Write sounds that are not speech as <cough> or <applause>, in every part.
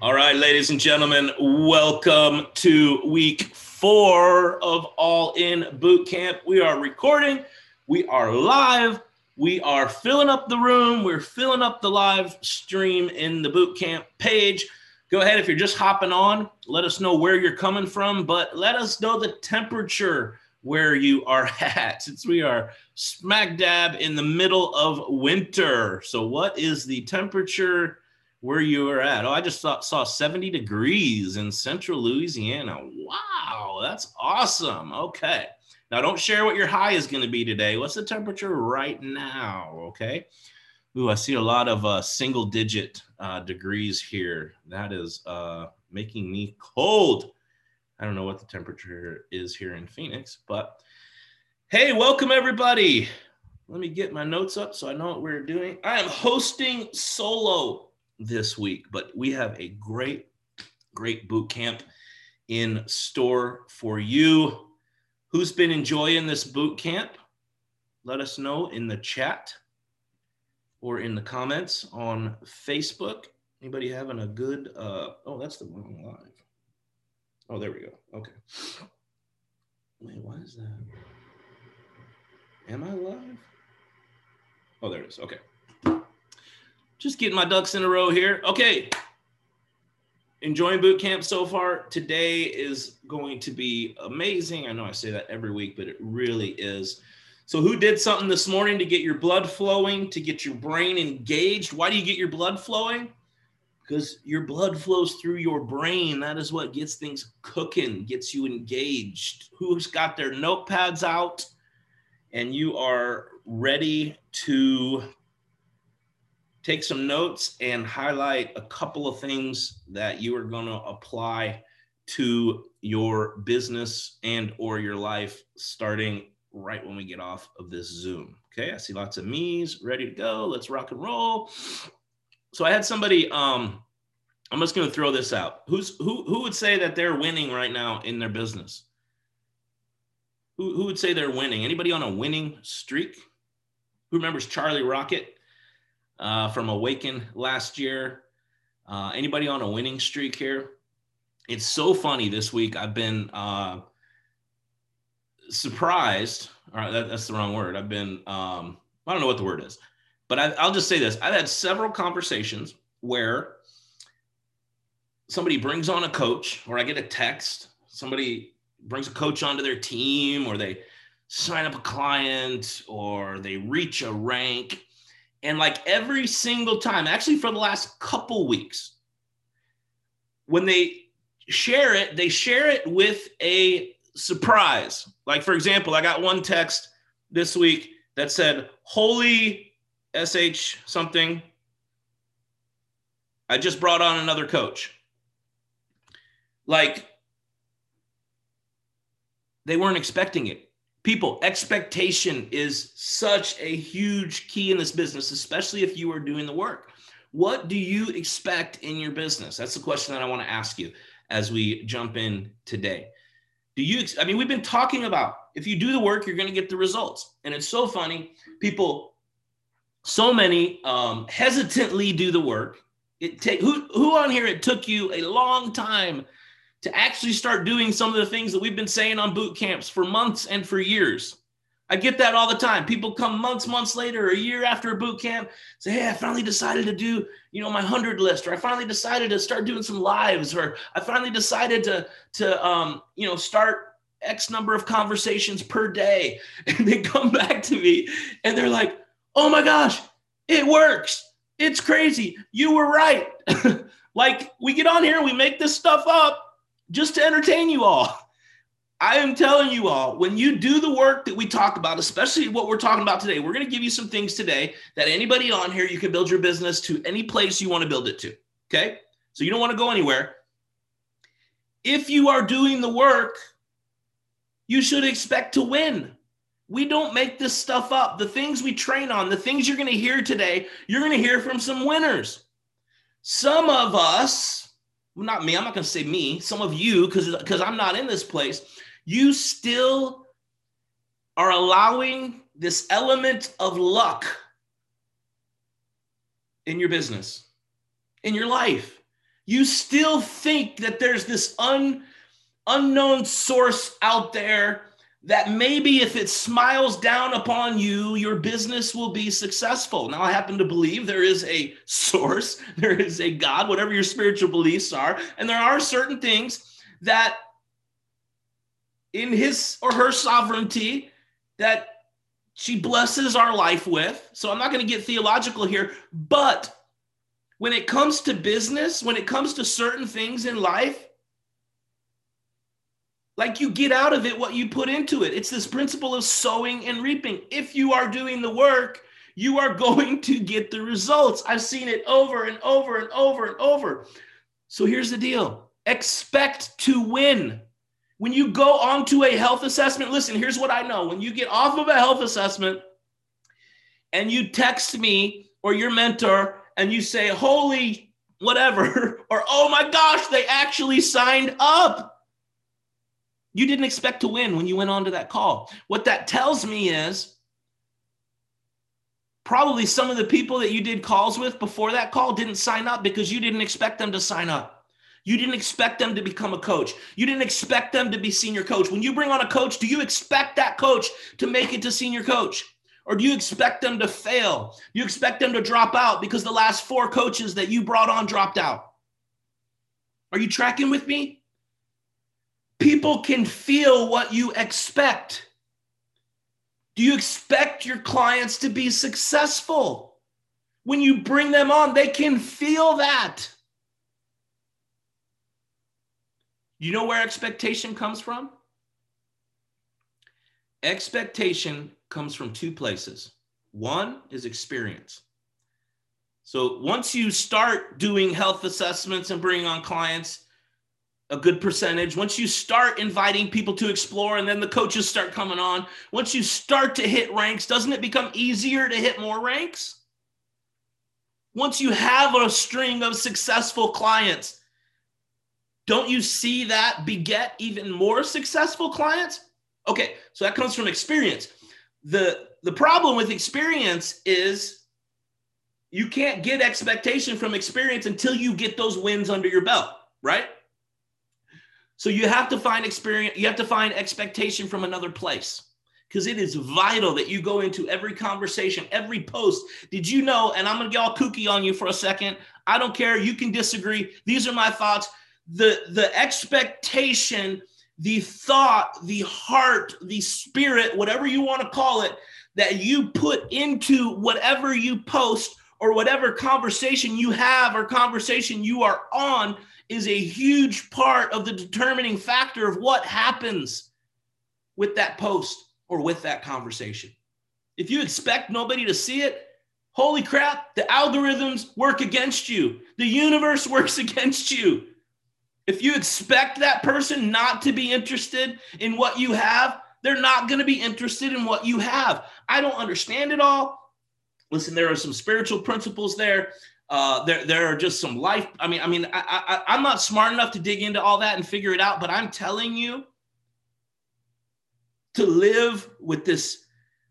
All right, ladies and gentlemen, welcome to week four of All In Boot Camp. We are recording, we are live, we are filling up the room, we're filling up the live stream in the boot camp page. Go ahead, if you're just hopping on, let us know where you're coming from, but let us know the temperature where you are <laughs> at since we are smack dab in the middle of winter. So, what is the temperature? Where you were at. Oh, I just saw, saw 70 degrees in central Louisiana. Wow, that's awesome. Okay. Now, don't share what your high is going to be today. What's the temperature right now? Okay. Ooh, I see a lot of uh, single digit uh, degrees here. That is uh, making me cold. I don't know what the temperature is here in Phoenix, but hey, welcome everybody. Let me get my notes up so I know what we're doing. I am hosting solo this week, but we have a great, great boot camp in store for you. Who's been enjoying this boot camp? Let us know in the chat or in the comments on Facebook. Anybody having a good? Uh, oh, that's the one live. Oh, there we go. Okay. Wait, why is that? Am I live? Oh, there it is. Okay just getting my ducks in a row here. Okay. Enjoying boot camp so far. Today is going to be amazing. I know I say that every week, but it really is. So, who did something this morning to get your blood flowing, to get your brain engaged? Why do you get your blood flowing? Because your blood flows through your brain. That is what gets things cooking, gets you engaged. Who's got their notepads out and you are ready to take some notes and highlight a couple of things that you are going to apply to your business and or your life starting right when we get off of this zoom okay? I see lots of me's ready to go let's rock and roll. So i had somebody um i'm just going to throw this out. Who's who who would say that they're winning right now in their business? Who, who would say they're winning? Anybody on a winning streak? Who remembers charlie rocket uh, from Awaken last year. Uh, anybody on a winning streak here? It's so funny this week. I've been uh, surprised. All right, that, that's the wrong word. I've been, um, I don't know what the word is, but I, I'll just say this. I've had several conversations where somebody brings on a coach, or I get a text, somebody brings a coach onto their team, or they sign up a client, or they reach a rank and like every single time, actually for the last couple weeks, when they share it, they share it with a surprise. Like, for example, I got one text this week that said, Holy SH something. I just brought on another coach. Like, they weren't expecting it people expectation is such a huge key in this business especially if you are doing the work. What do you expect in your business? That's the question that i want to ask you as we jump in today. Do you i mean we've been talking about if you do the work you're going to get the results. And it's so funny people so many um, hesitantly do the work. It take who who on here it took you a long time to actually start doing some of the things that we've been saying on boot camps for months and for years. I get that all the time. People come months, months later, a year after a boot camp, say, "Hey, I finally decided to do, you know, my hundred list, or I finally decided to start doing some lives, or I finally decided to, to, um, you know, start X number of conversations per day." <laughs> And they come back to me, and they're like, "Oh my gosh, it works! It's crazy! You were right!" <laughs> like we get on here we make this stuff up, just to entertain you all. I am telling you all, when you do the work that we talk about, especially what we're talking about today, we're going to give you some things today that anybody on here, you can build your business to any place you want to build it to. Okay. So you don't want to go anywhere. If you are doing the work, you should expect to win. We don't make this stuff up. The things we train on, the things you're going to hear today, you're going to hear from some winners. Some of us, not me, I'm not to say me, some of you, because because I'm not in this place, you still are allowing this element of luck in your business, in your life. You still think that there's this un, unknown source out there that maybe if it smiles down upon you, your business will be successful. Now, I happen to believe there is a source, <laughs> there is a God, whatever your spiritual beliefs are, and there are certain things that in his or her sovereignty that she blesses our life with. So I'm not going to get theological here, but when it comes to business, when it comes to certain things in life, like you get out of it what you put into it. It's this principle of sowing and reaping. If you are doing the work, you are <laughs> going to get the results. I've seen it over and over and over and over. So here's the deal expect to win. When you go onto a health assessment, listen, here's what I know. When you get off of a health assessment and you text me or your mentor and you say, holy whatever, <laughs> or oh my gosh, they actually signed up you didn't expect to win when you went on to that call. What that tells me is probably some of the people that you did calls with before that call didn't sign up because you didn't expect them to sign up. You didn't expect them to become a coach. You didn't expect them to be senior coach. When you bring on a coach, do you expect that coach to make it to senior coach? Or do you expect them to fail? Do you expect them to drop out because the last four coaches that you brought on dropped out? Are you tracking with me? People can feel what you expect. Do you expect your clients to be successful? When you bring them on, they can feel that. You know where expectation comes from? Expectation comes from two places. One is experience. So once you start doing health assessments and bringing on clients, a good percentage. Once you start inviting people to explore and then the coaches start coming on, once you start to hit ranks, doesn't it become easier to hit more ranks? Once you have a string of successful clients, don't you see that beget even more successful clients? Okay, so that comes from experience. The the problem with experience is you can't get expectation from experience until you get those wins under your belt, right? So you have to find experience, you have to find expectation from another place because it is vital that you go into every conversation, every post. Did you know? And I'm going to get all kooky on you for a second. I don't care. You can disagree. These are my thoughts. The, the expectation, the thought, the heart, the spirit, whatever you want to call it, that you put into whatever you post or whatever conversation you have or conversation you are on is a huge part of the determining factor of what happens with that post or with that conversation. If you expect nobody to see it, holy crap, the algorithms work against you. The universe <laughs> works against you. If you expect that person not to be interested in what you have, they're not going to be interested in what you have. I don't understand it all. Listen, there are some spiritual principles there uh, there, there are just some life. I mean, I mean, I, I, I'm not smart enough to dig into all that and figure it out, but I'm telling you, to live with this,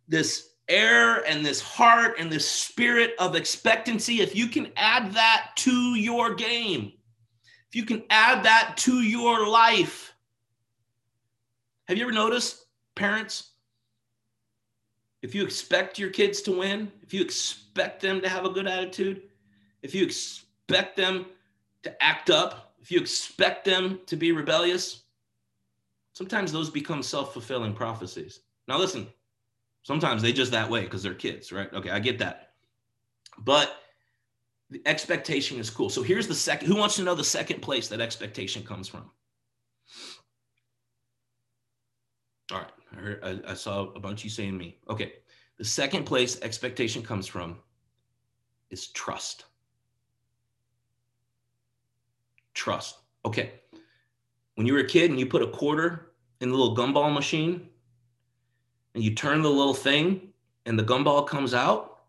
this air and this heart and this spirit of expectancy, if you can add that to your game, if you can add that to your life, have you ever noticed, parents? If you expect your kids to win, if you expect them to have a good attitude, if you expect them to act up, if you expect them to be rebellious, sometimes those become self fulfilling prophecies. Now, listen, sometimes they just that way because they're kids, right? Okay, I get that. But the expectation is cool. So here's the second. Who wants to know the second place that expectation comes from? All right, I, heard, I, I saw a bunch of you saying me. Okay, the second place expectation comes from is trust. Trust. Okay. When you were a kid and you put a quarter in the little gumball machine and you turn the little thing and the gumball comes out,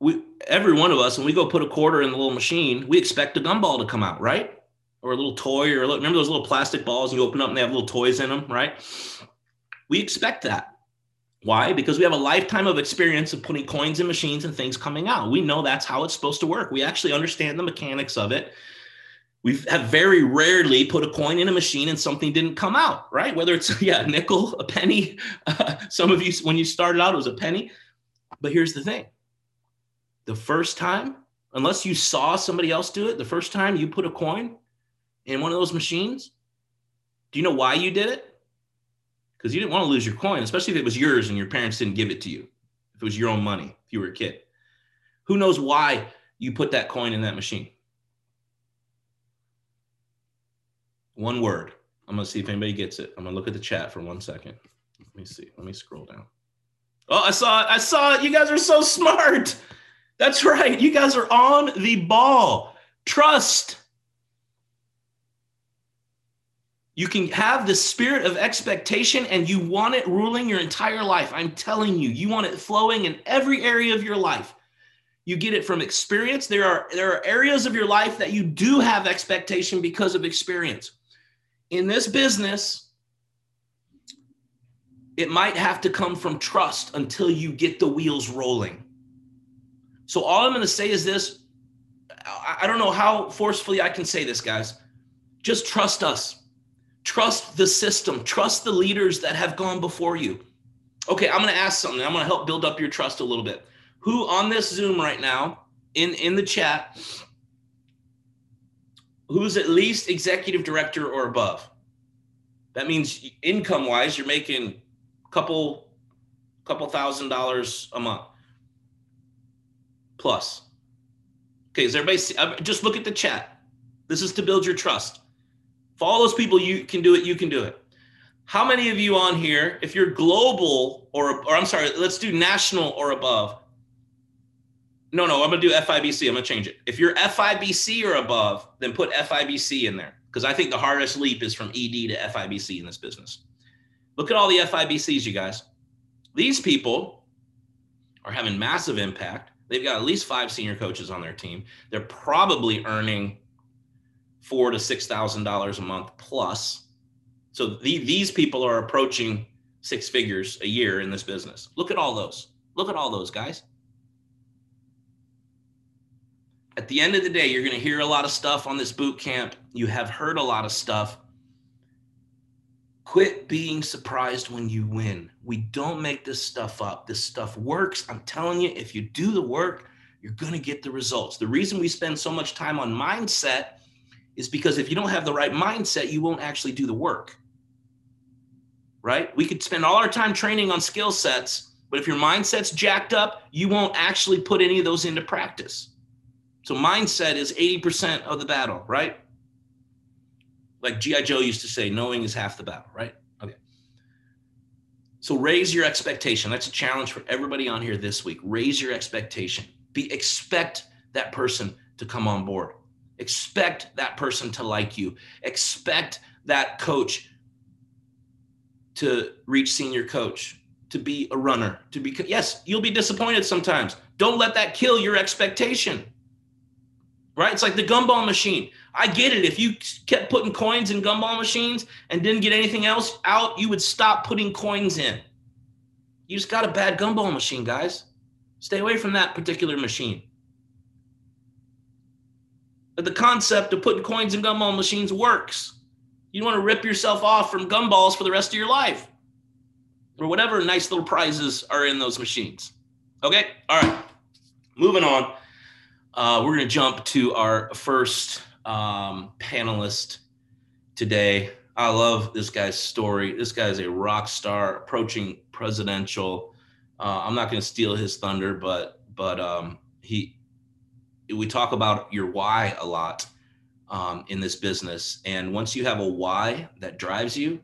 we every one of us when we go put a quarter in the little machine, we expect a gumball to come out, right? Or a little toy or a little, remember those little plastic balls you open up and they have little toys in them, right? We expect that. Why? Because we have a lifetime of experience of putting coins in machines and things coming out. We know that's how it's supposed to work. We actually understand the mechanics of it. We have very rarely put a coin in a machine and something didn't come out, right? Whether it's <laughs> yeah, a nickel, a penny. Uh, <laughs> some of you, when you started out, it was a penny. But here's the thing: the first time, unless you saw somebody else do it, the first time you put a coin in one of those machines, do you know why you did it? Because you didn't want to lose your coin, especially if it was yours and your parents didn't give it to you. If it was your own money, if you were a kid, who knows why you put that coin in that machine? One word. I'm gonna see if anybody gets it. I'm gonna look at the chat for one second. Let me see. Let me scroll down. Oh, I saw it. I saw it. You guys are so smart. That's right. You guys are on the ball. Trust. You can have the spirit of expectation and you want it ruling your entire life. I'm telling you, you want it flowing in every area of your life. You get it from experience. There are there are areas of your life that you do have expectation because of experience. In this business, it might have to come from trust until you get the wheels rolling. So all I'm going to say is this I don't know how forcefully I can say this, guys. Just trust us. Trust the system, trust the leaders that have gone before you. Okay, I'm going to ask something. I'm going to help build up your trust a little bit. Who on this Zoom right now in in the chat who's at least executive director or above? That means income wise you're making a couple couple thousand dollars a month plus. Okay, is everybody see, uh, just look at the chat. This is to build your trust. For all those people, you can do it, you can do it. How many of you on here, if you're global or, or I'm sorry, let's do national or above. No, no, I'm gonna do FIBC. I'm gonna change it. If you're FIBC or above, then put FIBC in there because I think the hardest leap is from ED to FIBC in this business. Look at all the FIBCs, you guys. These people are having massive impact. They've got at least five senior coaches on their team. They're probably earning four to six thousand dollars a month plus. So the, these people are approaching six figures a year in this business. Look at all those. Look at all those guys. At the end of the day, you're going to hear a lot of stuff on this boot camp. You have heard a lot of stuff. Quit being surprised when you win. We don't make this stuff up. This stuff works. I'm telling you, if you do the work, you're going to get the results. The reason we spend so much time on mindset is because if you don't have the right mindset, you won't actually do the work. Right? We could spend all our time training on skill sets, but if your mindset's jacked up, you won't actually put any of those into practice. So mindset is 80% of the battle, right? Like G.I. Joe used to say, knowing is half the battle, right? Okay. So raise your expectation. That's a challenge for everybody on here this week. Raise your expectation. Be expect that person to come on board. Expect that person to like you. Expect that coach to reach senior coach, to be a runner, to be, yes, you'll be disappointed sometimes. Don't let that kill your expectation. Right? It's like the gumball machine. I get it. If you kept putting coins in gumball machines and didn't get anything else out, you would stop putting coins in. You just got a bad gumball machine, guys. Stay away from that particular machine the concept of putting coins in gumball machines works. You don't want to rip yourself off from gumballs for the rest of your life or whatever nice little prizes are in those machines. Okay. All right. Moving on. Uh, we're going to jump to our first um, panelist today. I love this guy's story. This guy is a rock star approaching presidential. Uh, I'm not going to steal his thunder, but but um, he we talk about your why a lot um, in this business. And once you have a why that drives you,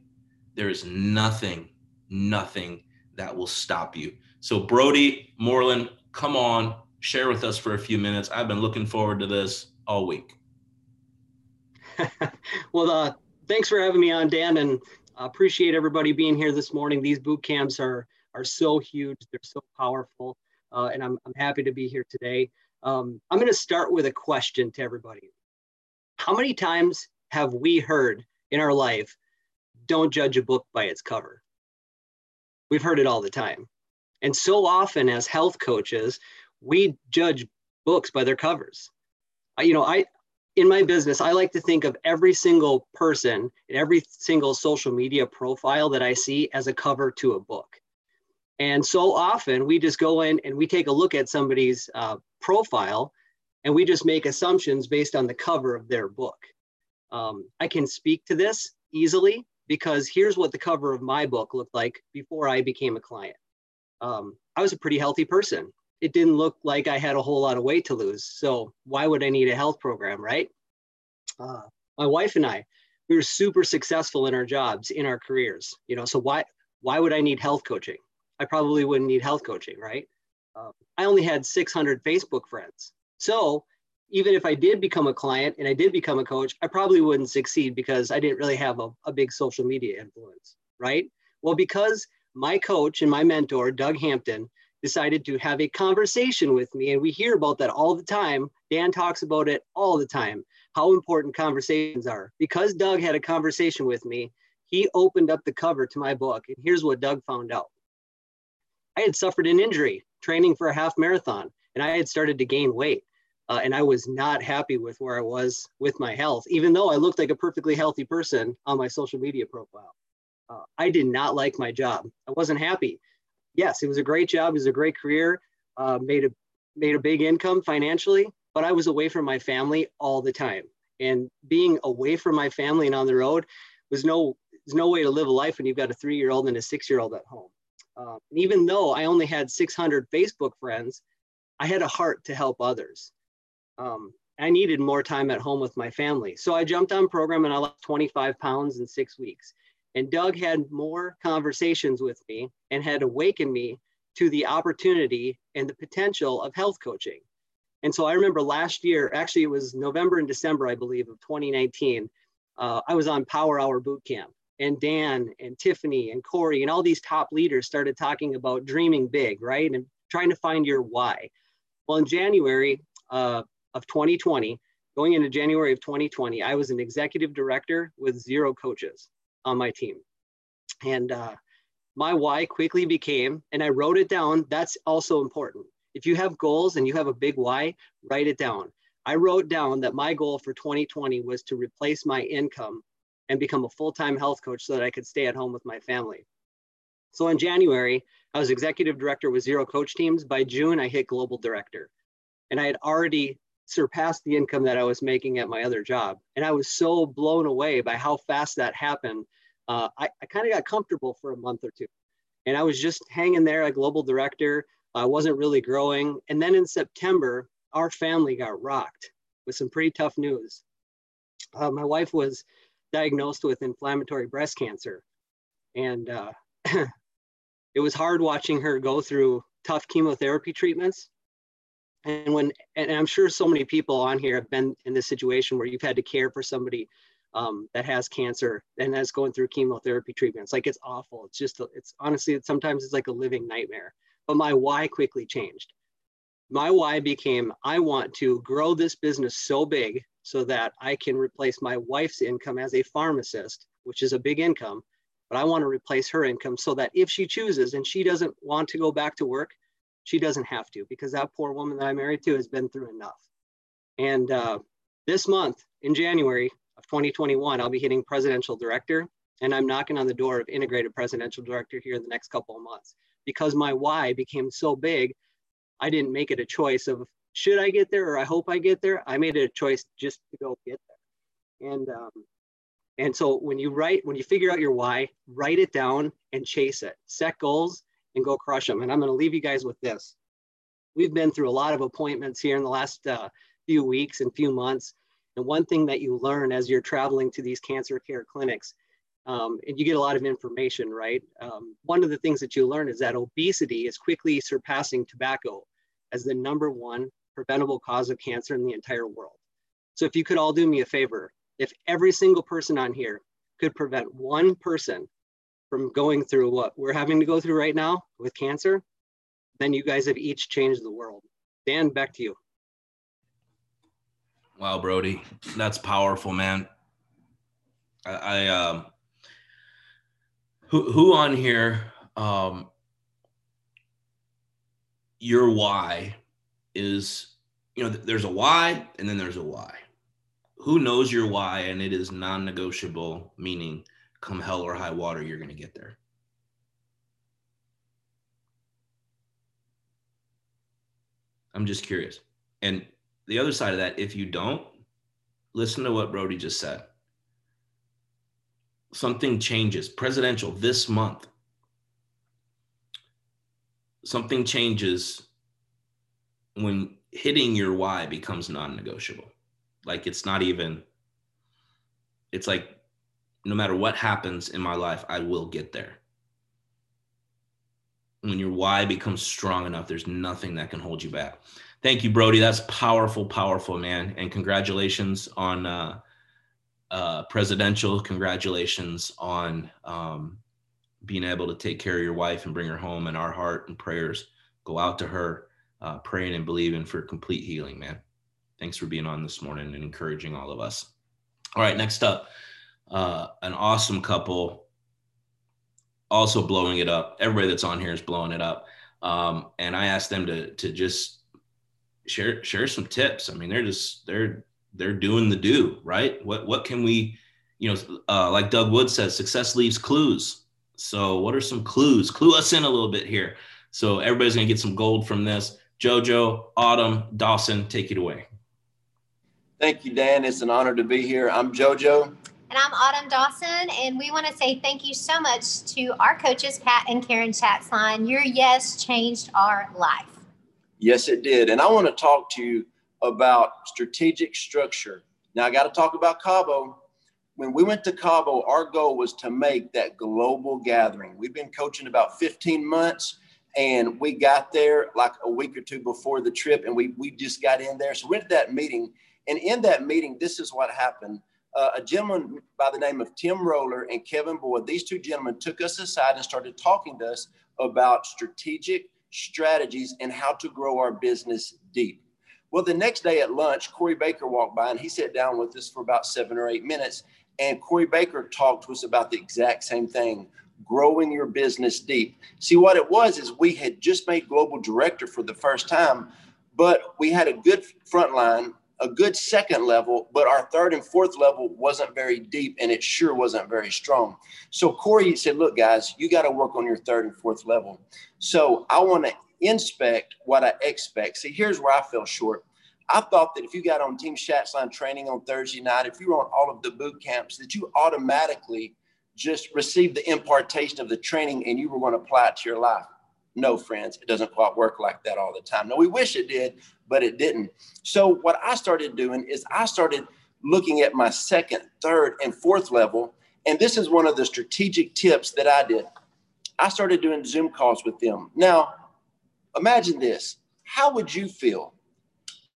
there is nothing, nothing that will stop you. So, Brody Moreland, come on, share with us for a few minutes. I've been looking forward to this all week. <laughs> well, uh, thanks for having me on, Dan, and I appreciate everybody being here this morning. These boot camps are are so huge, they're so powerful, uh, and I'm, I'm happy to be here today. Um, I'm going to start with a question to everybody. How many times have we heard in our life, don't judge a book by its cover? We've heard it all the time. And so often as health coaches, we judge books by their covers. You know, I in my business, I like to think of every single person and every single social media profile that I see as a cover to a book. And so often we just go in and we take a look at somebody's uh, profile and we just make assumptions based on the cover of their book. Um, I can speak to this easily because here's what the cover of my book looked like before I became a client. Um, I was a pretty healthy person it didn't look like I had a whole lot of weight to lose. So why would I need a health program, right? Uh, my wife and I, we were super successful in our jobs, in our careers. You know, so why why would I need health coaching? I probably wouldn't need health coaching, right? Um, I only had 600 Facebook friends. So even if I did become a client and I did become a coach, I probably wouldn't succeed because I didn't really have a, a big social media influence, right? Well, because my coach and my mentor, Doug Hampton, decided to have a conversation with me. And we hear about that all the time. Dan talks about it all the time, how important conversations are. Because Doug had a conversation with me, he opened up the cover to my book. And here's what Doug found out I had suffered an injury training for a half marathon, and I had started to gain weight. Uh, and I was not happy with where I was with my health, even though I looked like a perfectly healthy person on my social media profile. Uh, I did not like my job. I wasn't happy yes, it was a great job. It was a great career. Uh, made a made a big income financially, but I was away from my family all the time. And being away from my family and on the road was no there's no way to live a life when you've got a three year old and a six year old at home. Um, and even though I only had 600 Facebook friends, I had a heart to help others. Um, I needed more time at home with my family. So I jumped on program and I lost 25 pounds in six weeks. And Doug had more conversations with me and had awakened me to the opportunity and the potential of health coaching. And so I remember last year, actually, it was November and December, I believe, of 2019. Uh, I was on Power Hour Boot Camp, and Dan and Tiffany and Corey and all these top leaders started talking about dreaming big, right? And trying to find your why. Well, in January uh, of 2020, going into January of 2020, I was an executive director with zero coaches on my team. And uh, my why quickly became, and I wrote it down. That's also important. If you have goals and you have a big why, write it down. I wrote down that my goal for 2020 was to replace my income and become a full time health coach so that I could stay at home with my family. So in January, I was executive director with zero coach teams. By June, I hit global director. And I had already surpassed the income that I was making at my other job. And I was so blown away by how fast that happened. Uh, I, I kind of got comfortable for a month or two. And I was just hanging there, a global director. I wasn't really growing. And then in September, our family got rocked with some pretty tough news. Uh, my wife was diagnosed with inflammatory breast cancer. And uh, <clears throat> it was hard watching her go through tough chemotherapy treatments. And when and i'm sure so many people on here have been in this situation where you've had to care for somebody um, that has cancer and that's going through chemotherapy treatments. Like it's awful. It's just it's honestly it's, sometimes it's like a living nightmare. But my why quickly changed. My why became i want to grow this business so big so that i can replace my wife's income as a pharmacist which is a big income but i want to replace her income so that if she chooses and she doesn't want to go back to work she doesn't have to because that poor woman that I married to has been through enough. And uh, this month in January of 2021, I'll be hitting presidential director and I'm knocking on the door of integrated presidential director here in the next couple of months because my why became so big. I didn't make it a choice of should I get there or I hope I get there. I made a choice just to go get there. And um, and so when you write, when you figure out your why, write it down and chase it. Set goals and go crush them. And I'm going to leave you guys with this. We've been through a lot of appointments here in the last uh, few weeks and few months. And one thing that you learn as you're traveling to these cancer care clinics, um, and you get a lot of information, right? Um, one of the things that you learn is that obesity is quickly surpassing tobacco as the number one preventable cause of cancer in the entire world. So if you could all do me a favor, if every single person on here could prevent one person from going through what we're having to go through right now with cancer, then you guys have each changed the world. Dan, back to you. Wow, Brody, that's powerful, man. I, I um, who who on here um, your why is, you know, there's a why and then there's a why. Who knows your why and it is non negotiable, meaning come hell or high water, you're going to get there. I'm just curious. And the other side of that, if you don't, listen to what Brody just said. Something changes, presidential this month. Something changes when hitting your why becomes non negotiable. Like it's not even, it's like no matter what happens in my life, I will get there. When your why becomes strong enough, there's nothing that can hold you back. Thank you, Brody. That's powerful, powerful, man. And congratulations on uh, uh, presidential. Congratulations on um, being able to take care of your wife and bring her home. And our heart and prayers go out to her, uh, praying and believing for complete healing, man. Thanks for being on this morning and encouraging all of us. All right, next up, uh, an awesome couple, also blowing it up. Everybody that's on here is blowing it up. Um, and I asked them to to just share share some tips. I mean, they're just they're they're doing the do right. What what can we, you know, uh, like Doug Wood says, success leaves clues. So what are some clues? Clue us in a little bit here. So everybody's gonna get some gold from this. Jojo, Autumn, Dawson, take it away. Thank you, Dan. It's an honor to be here. I'm Jojo. And I'm Autumn Dawson, and we want to say thank you so much to our coaches, Pat and Karen Schatzline. Your yes changed our life. Yes, it did. And I want to talk to you about strategic structure. Now, I got to talk about Cabo. When we went to Cabo, our goal was to make that global gathering. We've been coaching about 15 months, and we got there like a week or two before the trip, and we, we just got in there. So we went to that meeting. And in that meeting, this is what happened. Uh, a gentleman by the name of Tim Roller and Kevin Boyd, these two gentlemen took us aside and started talking to us about strategic strategies and how to grow our business deep. Well, the next day at lunch, Corey Baker walked by and he sat down with us for about seven or eight minutes. And Corey Baker talked to us about the exact same thing growing your business deep. See, what it was is we had just made global director for the first time, but we had a good front line, a good second level, but our third and fourth level wasn't very deep and it sure wasn't very strong. So Corey said, Look, guys, you got to work on your third and fourth level. So I want to inspect what I expect. See, here's where I fell short. I thought that if you got on Team Schatzline training on Thursday night, if you were on all of the boot camps, that you automatically just received the impartation of the training and you were going to apply it to your life. No, friends, it doesn't quite work like that all the time. No, we wish it did, but it didn't. So, what I started doing is I started looking at my second, third, and fourth level. And this is one of the strategic tips that I did. I started doing Zoom calls with them. Now, imagine this how would you feel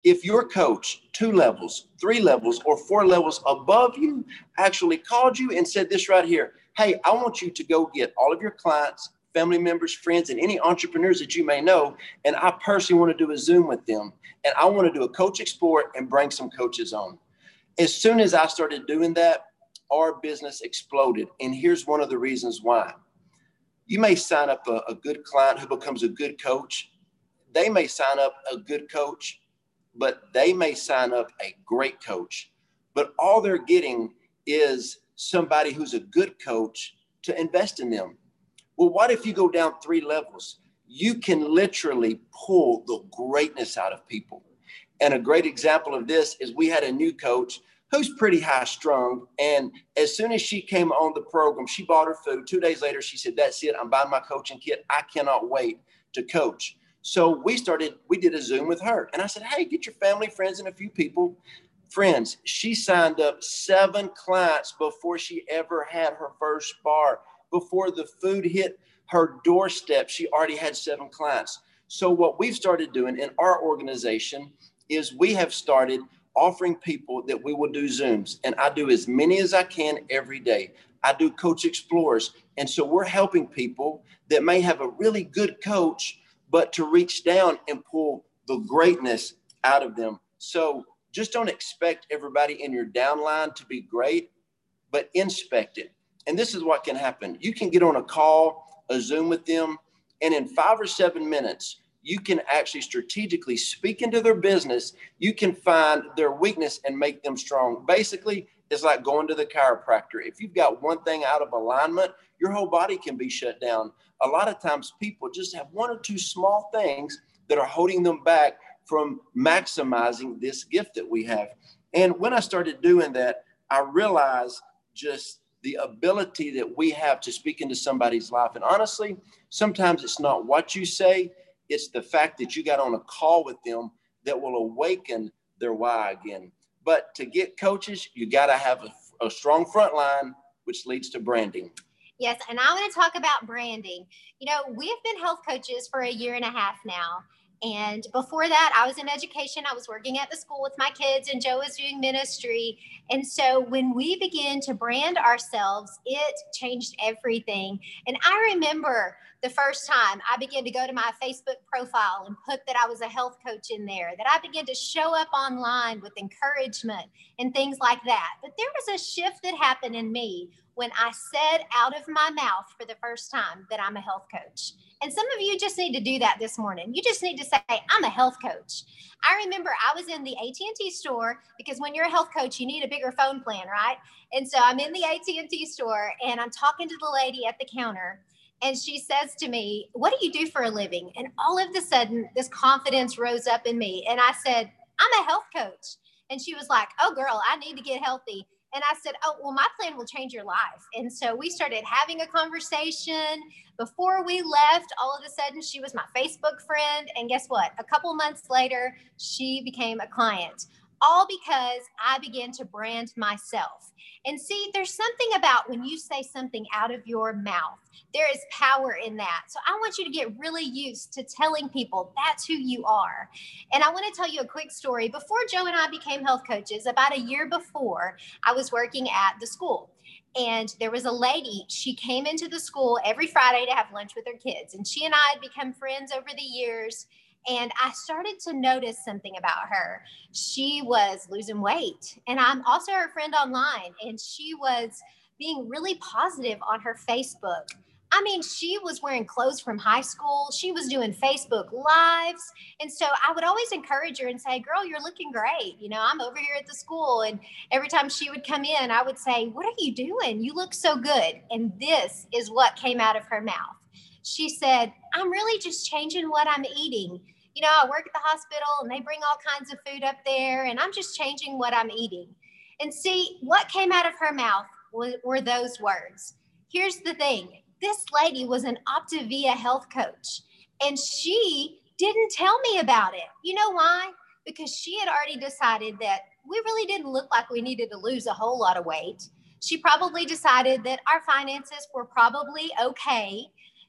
if your coach, two levels, three levels, or four levels above you, actually called you and said this right here Hey, I want you to go get all of your clients, family members, friends, and any entrepreneurs that you may know. And I personally want to do a Zoom with them. And I want to do a coach explore and bring some coaches on. As soon as I started doing that, our business exploded. And here's one of the reasons why you may sign up a, a good client who becomes a good coach. They may sign up a good coach, but they may sign up a great coach. But all they're getting is somebody who's a good coach to invest in them. Well, what if you go down three levels? You can literally pull the greatness out of people. And a great example of this is we had a new coach who's pretty high strung. And as soon as she came on the program, she bought her food. Two days later, she said, That's it. I'm buying my coaching kit. I cannot wait to coach. So we started, we did a Zoom with her. And I said, Hey, get your family, friends, and a few people. Friends, she signed up seven clients before she ever had her first bar. Before the food hit her doorstep, she already had seven clients. So, what we've started doing in our organization is we have started offering people that we will do Zooms, and I do as many as I can every day. I do coach explorers. And so we're helping people that may have a really good coach, but to reach down and pull the greatness out of them. So just don't expect everybody in your downline to be great, but inspect it. And this is what can happen. You can get on a call a Zoom with them, and in five or seven minutes, you can actually strategically speak into their business. You can find their weakness and make them strong. Basically, it's like going to the chiropractor. If you've got one thing out of alignment, your whole body can be shut down. A lot of times, people just have one or two small things that are holding them back from maximizing this gift that we have. And when I started doing that, I realized just the ability that we have to speak into somebody's life. And honestly, sometimes it's not what you say, it's the fact that you got on a call with them that will awaken their why again. But to get coaches, you got to have a, a strong front line, which leads to branding. Yes, and I want to talk about branding. You know, we have been health coaches for a year and a half now. And before that, I was in education. I was working at the school with my kids, and Joe was doing ministry. And so when we began to brand ourselves, it changed everything. And I remember the first time I began to go to my Facebook profile and put that I was a health coach in there, that I began to show up online with encouragement and things like that. But there was a shift that happened in me when I said out of my mouth for the first time that I'm a health coach. And some of you just need to do that this morning. You just need to say, I'm a health coach. I remember I was in the AT&T store because when you're a health coach, you need a bigger phone plan, right? And so I'm in the AT&T store and I'm talking to the lady at the counter and she says to me, What do you do for a living? And all of a sudden, this confidence rose up in me. And I said, I'm a health coach. And she was like, Oh, girl, I need to get healthy. And I said, Oh, well, my plan will change your life. And so we started having a conversation. Before we left, all of a sudden, she was my Facebook friend. And guess what? A couple months later, she became a client all because I began to brand myself. And see, there's something about when you say something out of your mouth, there is power in that. So I want you to get really used to telling people that's who you are. And I want to tell you a quick story. Before Joe and I became health coaches, about a year before, I was working at the school. And there was a lady, she came into the school every Friday to have lunch with her kids. And she and I had become friends over the years and I started to notice something about her. She was losing weight, and I'm also her friend online, and she was being really positive on her Facebook. I mean, she was wearing clothes from high school. She was doing Facebook lives. And so I would always encourage her and say, Girl, you're looking great. You know, I'm over here at the school. And every time she would come in, I would say, What are you doing? You look so good. And this is what came out of her mouth. She said, I'm really just changing what I'm eating you know, I work at the hospital and they bring all kinds of food up there, and I'm just changing what I'm eating. And see, what came out of her mouth were those words. Here's the thing this lady was an Optavia health coach, and she didn't tell me about it. You know why? Because she had already decided that we really didn't look like we needed to lose a whole lot of weight. She probably decided that our finances were probably okay,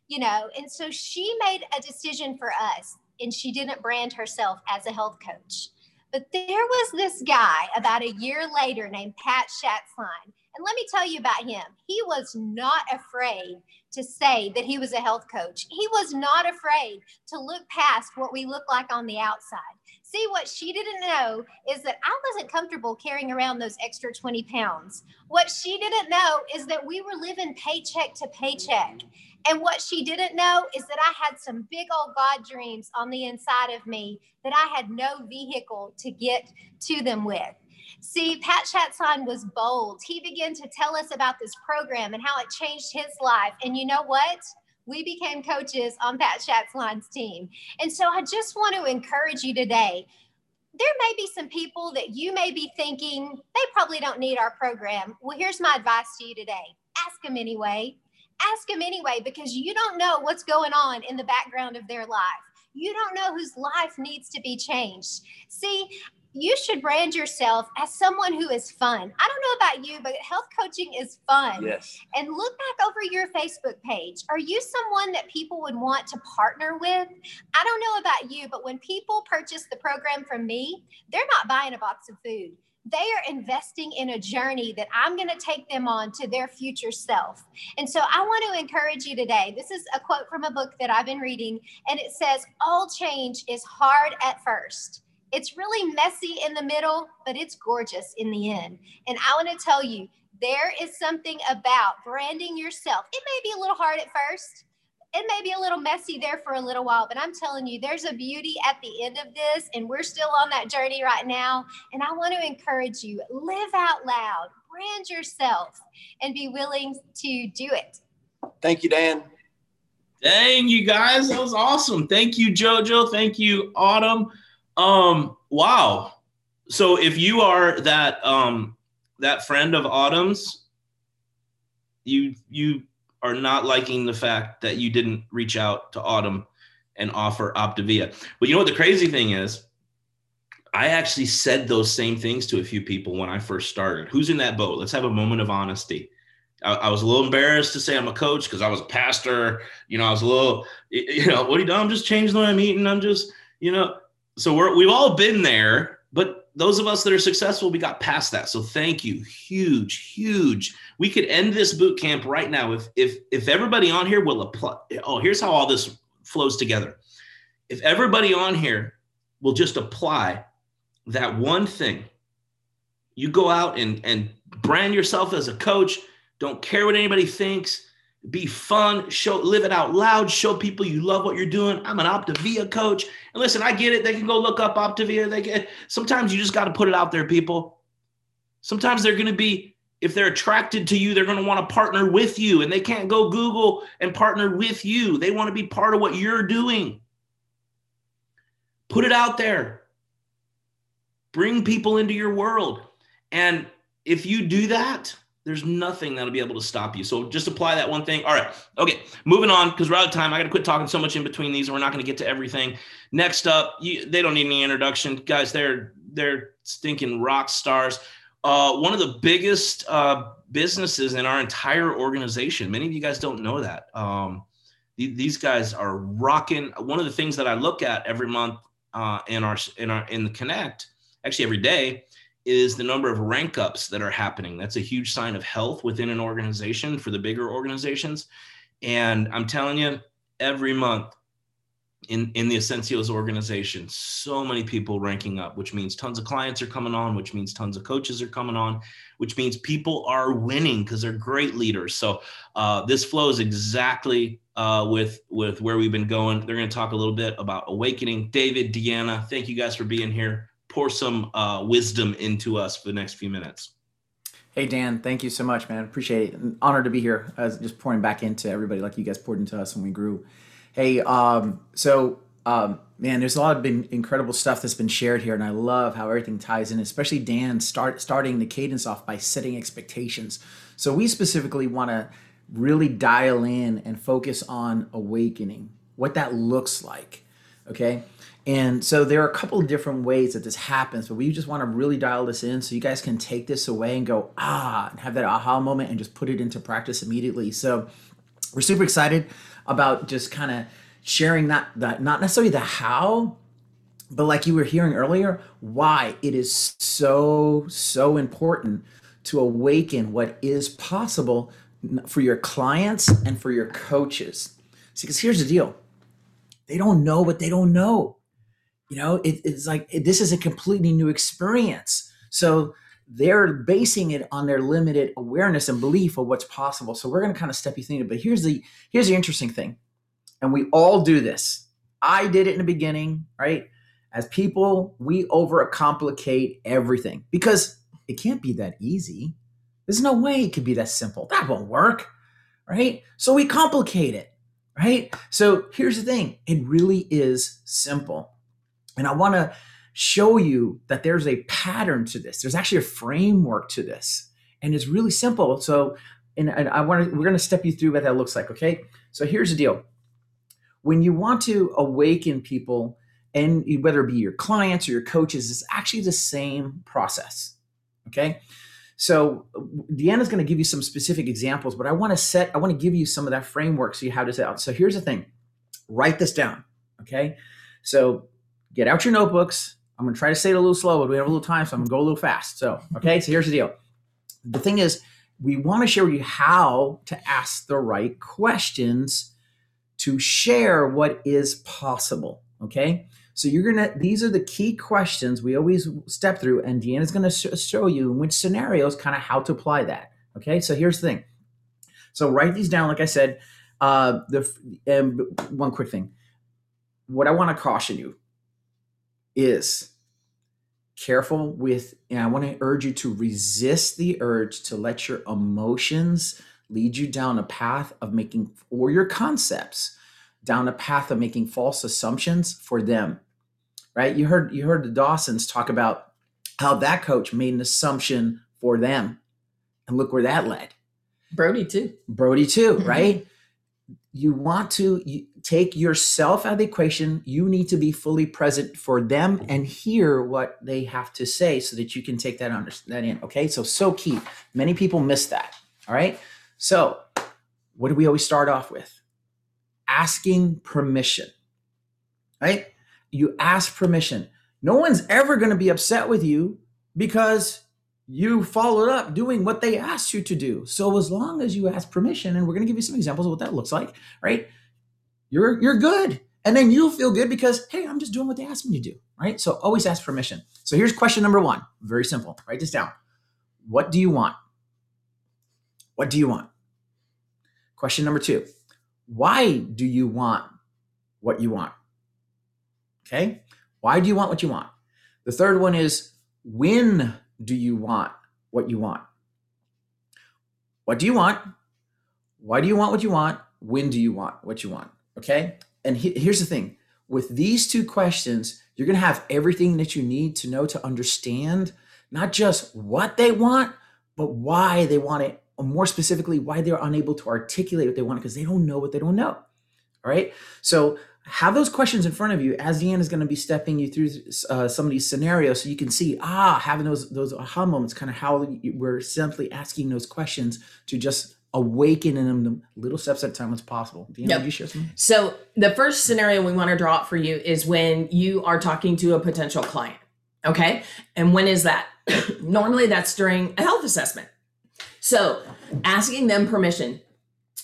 you know, and so she made a decision for us and she didn't brand herself as a health coach. But there was this guy about a year later named Pat Schatzline. And let me tell you about him. He was not afraid to say that he was a health coach. He was not afraid to look past what we look like on the outside. See, what she didn't know is that I wasn't comfortable carrying around those extra 20 pounds. What she didn't know is that we were living paycheck to paycheck. And what she didn't know is that I had some big old God dreams on the inside of me that I had no vehicle to get to them with. See, Pat Schatzline was bold. He began to tell us about this program and how it changed his life. And you know what? We became coaches on Pat Schatzline's team. And so I just want to encourage you today. There may be some people that you may be thinking they probably don't need our program. Well, here's my advice to you today ask them anyway ask them anyway because you don't know what's going on in the background of their life. You don't know whose life needs to be changed. See, you should brand yourself as someone who is fun. I don't know about you, but health coaching is fun. Yes. And look back over your Facebook page. Are you someone that people would want to partner with? I don't know about you, but when people purchase the program from me, they're not buying a box of food they are investing in a journey that I'm going to take them on to their future self. And so I want to encourage you today. This is a quote from a book that I've been reading, and it says, All change is hard at first. It's really messy in the middle, but it's gorgeous in the end. And I want to tell you, there is something about branding yourself. It may be a little hard at first, it may be a little messy there for a little while, but I'm telling you, there's a beauty at the end of this, and we're still on that journey right now. And I want to encourage you live out loud, brand yourself, and be willing to do it. Thank you, Dan. Dang, you guys, that was awesome. Thank you, JoJo. Thank you, Autumn. Um, wow. So if you are that um that friend of Autumn's, you you are not liking the fact that you didn't reach out to Autumn and offer Optavia. But you know what the crazy thing is? I actually said those same things to a few people when I first started. Who's in that boat? Let's have a moment of honesty. I, I was a little embarrassed to say I'm a coach because I was a pastor. You know, I was a little, you know, what do you do? I'm just changing the way I'm eating. I'm just, you know, so we're, we've all been there, but those of us that are successful, we got past that. So thank you. Huge, huge. We could end this boot camp right now if if if everybody on here will apply. Oh, here's how all this flows together. If everybody on here will just apply that one thing, you go out and and brand yourself as a coach. Don't care what anybody thinks be fun, show, live it out loud, show people you love what you're doing. I'm an Optavia coach. And listen, I get it. They can go look up Optavia. They get sometimes you just got to put it out there, people. Sometimes they're going to be, if they're attracted to you, they're going to want to partner with you. And they can't go Google and partner with you. They want to be part of what you're doing. Put it out there. Bring people into your world. And if you do that, there's nothing that'll be able to stop you. So just apply that one thing. All right. Okay. Moving on because we're out of time. I got to quit talking so much in between these, and we're not going to get to everything. Next up, you, they don't need any introduction, guys. They're they're stinking rock stars. Uh, one of the biggest uh, businesses in our entire organization. Many of you guys don't know that. Um, these guys are rocking. One of the things that I look at every month uh, in our in our in the Connect, actually every day, is the number of rank ups that are happening. That's a huge sign of health within an organization for the bigger organizations. And I'm telling you, every month in, in the Essencios organization, so many people ranking up, which means tons of clients are coming on, which means tons of coaches are coming on, which means people are winning because they're great leaders. So uh, this flows exactly uh, with with where we've been going. They're going to talk a little bit about awakening. David, Deanna, thank you guys for being here pour some uh, wisdom into us for the next few minutes. Hey Dan, thank you so much, man. Appreciate it. Honored to be here. Just pouring back into everybody like you guys poured into us when we grew. Hey, um, so um, man, there's a lot of been incredible stuff that's been shared here, and I love how everything ties in. Especially Dan start starting the cadence off by setting expectations. So we specifically want to really dial in and focus on awakening, what that looks like. Okay, and so there are a couple of different ways that this happens, but we just want to really dial this in so you guys can take this away and go, ah, and have that aha moment and just put it into practice immediately. So we're super excited about just kind of sharing that, that not necessarily the how, but like you were hearing earlier, why it is so, so important to awaken what is possible for your clients and for your coaches. See, because here's the deal. They don't know what they don't know. You know it, it's like this is a completely new experience. So they're basing it on their limited awareness and belief of what's possible. So we're going to kind of step you through it but here's the here's the interesting thing. And we all do this. I did it in the beginning right? As people we overcomplicate everything because it can't be that easy. There's no way it could be that simple. That won't work right? So we complicate it right? So here's the thing. It really is simple. And I want to show you that there's a pattern to this. There's actually a framework to this. And it's really simple. So, and, and I want to, we're going to step you through what that looks like. Okay. So here's the deal. When you want to awaken people, and whether it be your clients or your coaches, it's actually the same process. Okay. So Deanna's going to give you some specific examples, but I want to set, I want to give you some of that framework so you have this out. So here's the thing write this down. Okay. So get out your notebooks. I'm going to try to say it a little slow, but we have a little time, so I'm going to go a little fast. So, okay, so here's the deal. The thing is, we want to show you how to ask the right questions to share what is possible. Okay, so you're gonna. These are the key questions we always step through, and Deanna's going to show you in which scenarios, kind of how to apply that. Okay, so here's the thing. So write these down. Like I said, Uh, the and one quick thing, what I want to caution you is careful with, and I want to urge you to resist the urge to let your emotions lead you down a path of making, or your concepts down a path of making false assumptions for them. Right? You heard you heard the Dawsons talk about how that coach made an assumption for them, and look where that led. Brody too. Brody too, <laughs> right? you want to you take yourself out of the equation. You need to be fully present for them and hear what they have to say so that you can take that under that in. Okay, so so key. Many people miss that. All right. So, what do we always start off with? Asking permission. Right? You ask permission. No one's ever going to be upset with you because you followed up doing what they asked you to do. So as long as you ask permission, and we're going to give you some examples of what that looks like, right? You're you're good, and then you'll feel good because hey, I'm just doing what they asked me to do, right? So always ask permission. So here's question number one. Very simple. Write this down. What do you want? What do you want? Question number two. Why do you want what you want? Okay. Why do you want what you want? The third one is when do you want what you want? What do you want? Why do you want what you want? When do you want what you want? Okay. And he, here's the thing with these two questions, you're going to have everything that you need to know to understand not just what they want, but why they want it, or more specifically, why they're unable to articulate what they want because they don't know what they don't know. All right. So have those questions in front of you as Deanna is going to be stepping you through uh, some of these scenarios so you can see ah having those those aha moments kind of how we're simply asking those questions to just awaken in them little steps at a time as possible. Deanna, yep. you share something? So the first scenario we want to draw up for you is when you are talking to a potential client. Okay. And when is that? <coughs> Normally that's during a health assessment. So asking them permission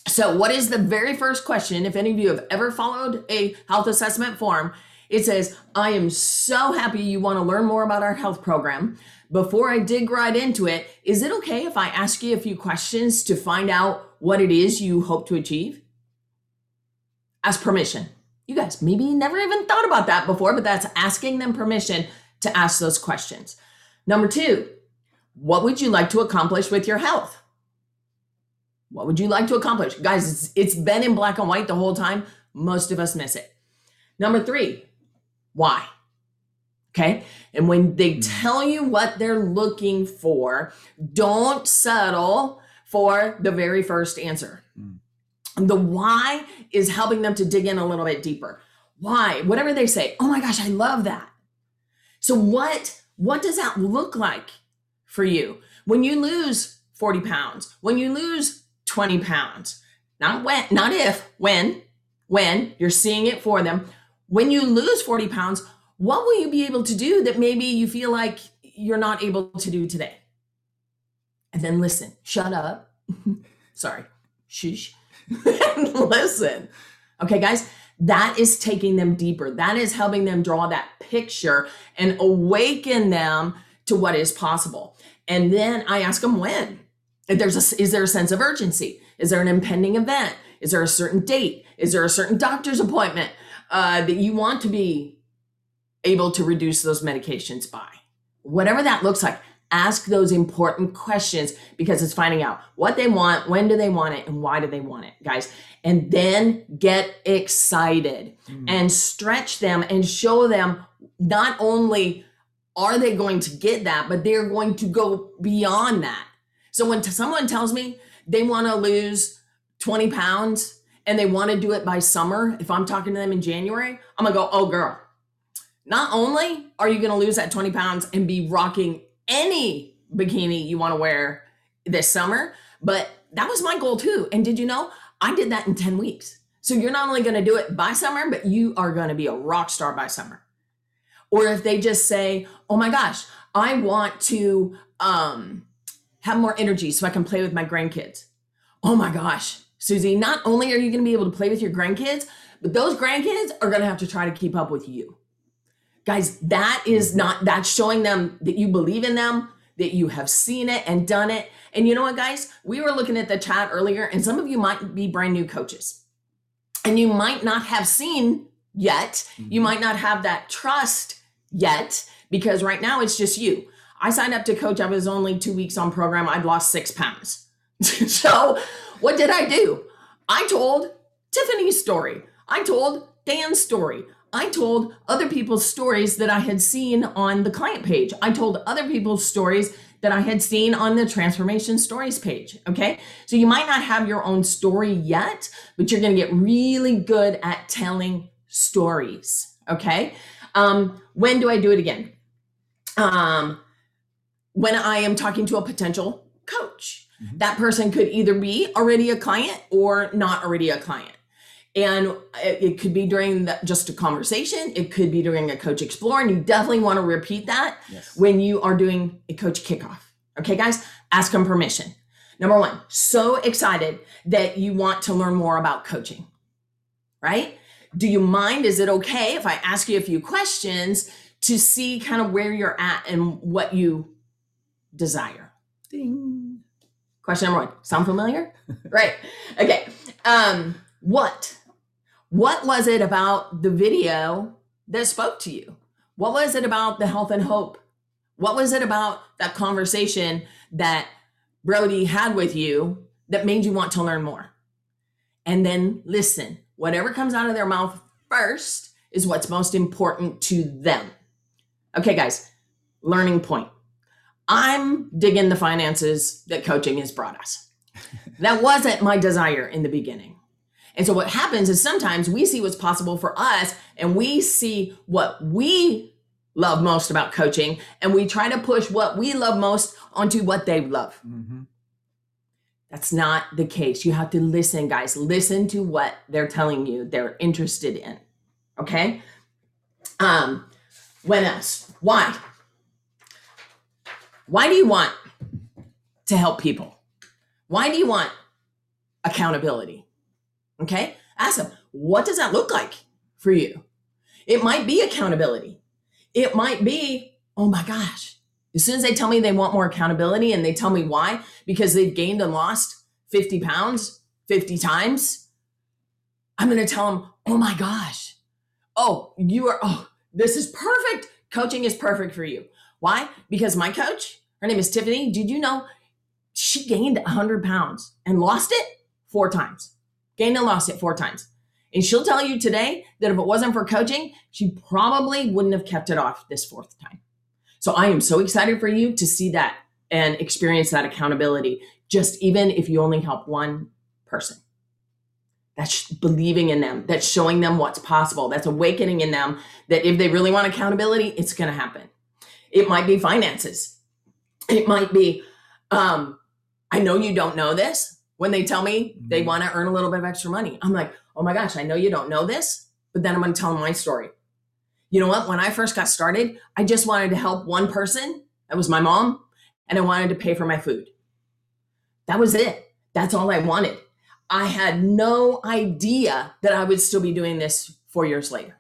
so, what is the very first question? If any of you have ever followed a health assessment form, it says, I am so happy you want to learn more about our health program. Before I dig right into it, is it okay if I ask you a few questions to find out what it is you hope to achieve? Ask permission. You guys maybe never even thought about that before, but that's asking them permission to ask those questions. Number two, what would you like to accomplish with your health? What would you like to accomplish? Guys, it's, it's been in black and white the whole time. Most of us miss it. Number three, why? Okay. And when they hmm. tell you what they're looking for, don't settle for the very first answer. Mm. The why is helping them to dig in a little bit deeper. Why? Whatever they say, oh my gosh, I love that. So what what does that look like for you? When you lose 40 pounds, when you lose 20 pounds. Not when, not if, when, when you're seeing it for them. When you lose 40 pounds, what will you be able to do that maybe you feel like you're not able to do today? And then listen, shut up. <laughs> Sorry, shush. <laughs> listen. Okay, guys, that is taking them deeper. That is helping them draw that picture and awaken them to what is possible. And then I ask them when there's a is there a sense of urgency is there an impending event is there a certain date is there a certain doctor's appointment uh, that you want to be able to reduce those medications by. Whatever that looks like ask those important questions because it's finding out what they want when do they want it and why do they want it guys. And then get excited mm. and stretch them and show them not only are they going to get that but they're going to go beyond that. So when someone tells me they want to lose 20 pounds and they want to do it by summer, if I'm talking to them in January, I'm going to go, oh, girl, not only are you going to lose that 20 pounds and be rocking any bikini you want to wear this summer, but that was my goal too. And did you know I did that in 10 weeks? So you're not only going to do it by summer, but you are going to be a rock star by summer. Or if they just say, oh my gosh, I want to, um, have more energy so I can play with my grandkids. Oh my gosh, Susie, not only are you going to be able to play with your grandkids, but those grandkids are going to have to try to keep up with you. Guys, that is not, that's showing them that you believe in them, that you have seen it and done it. And you know what, guys? We were looking at the chat earlier, and some of you might be brand new coaches. and you might not have seen yet. You Mhm. might not have that trust yet because right now it's just you. I signed up to coach. I was only two weeks on program. I'd lost six pounds. <laughs> so, what did I do? I told Tiffany's story. I told Dan's story. I told other people's stories that I had seen on the client page. I told other people's stories that I had seen on the transformation stories page. Okay. So you might not have your own story yet, but you're going to get really good at telling stories. Okay. Um, when do I do it again? Um, when I am talking to a potential coach. Mhm. That person could either be already a client or not already a client. And it, it could be during the, just a conversation. It could be during a coach explore. And you definitely want to repeat that Yes. when you are doing a coach kickoff. Okay, guys, ask them permission. Number one, so excited that you want to learn more about coaching, right? Do you mind? Is it okay if I ask you a few questions to see kind of where you're at and what you desire? Ding. Question number one. Sound familiar? <laughs> right. Okay. Um, what? What was it about the video that spoke to you? What was it about the health and hope? What was it about that conversation that Brody had with you that made you want to learn more? And then listen. Whatever comes out of their mouth first is what's most important to them. Okay, guys, learning point. I'm digging the finances that coaching has brought us. that wasn't my desire in the beginning. And so what happens is sometimes we see what's possible for us and we see what we love most about coaching and we try to push what we love most onto what they love. Mhm. That's not the case. You have to listen, guys. Listen to what they're telling you they're interested in. Okay? Um, when else? Why? Why do you want to help people? Why do you want accountability? Okay? Ask them, what does that look like for you? It might be accountability. It might be, oh my gosh, as soon as they tell me they want more accountability and they tell me why, because they've gained and lost 50 pounds 50 times, I'm going to tell them, oh my gosh, oh, you are, oh, this is perfect. Coaching is perfect for you. Why? Because my coach, her name is Tiffany. Did you know she gained 100 pounds and lost it four times? And lost it four times. And she'll tell you today that if it wasn't for coaching, she probably wouldn't have kept it off this fourth time. So I am so excited for you to see that and experience that accountability, just even if you only help one person. That's believing in them, that's showing them what's possible, that's awakening in them that if they really want accountability, it's going to happen. It might be finances. It might be, um, I know you don't know this. When they tell me they Mhm. want to earn a little bit of extra money, I'm like, oh my gosh, I know you don't know this, but then I'm going to tell them my story. You know what? When I first got started, I just wanted to help one person. That was my mom. And I wanted to pay for my food. That was it. That's all I wanted. I had no idea that I would still be doing this four years later.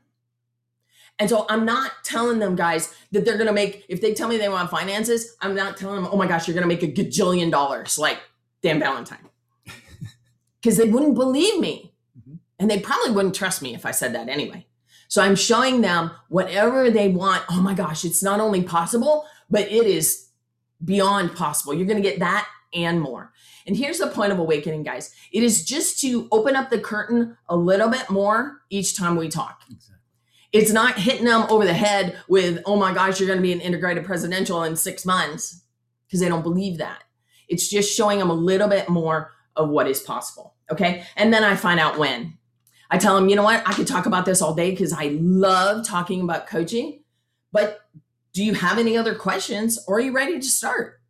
And so I'm not telling them, guys, that they're going to make, if they tell me they want finances, I'm not telling them, oh my gosh, you're going to make a gajillion dollars like Dan Valentine. Because they wouldn't believe me. Mhm. And they probably wouldn't trust me if I said that anyway. So I'm showing them whatever they want. Oh my gosh, it's not only possible, but it is beyond possible. You're going to get that and more. And here's the point of awakening, guys it is just to open up the curtain a little bit more each time we talk. Exactly. It's not hitting them over the head with, oh my gosh, you're going to be an integrated presidential in six months, because they don't believe that. It's just showing them a little bit more of what is possible. Okay. And then I find out when. I tell them, you know what? I could talk about this all day because I love talking about coaching. But do you have any other questions or are you ready to start?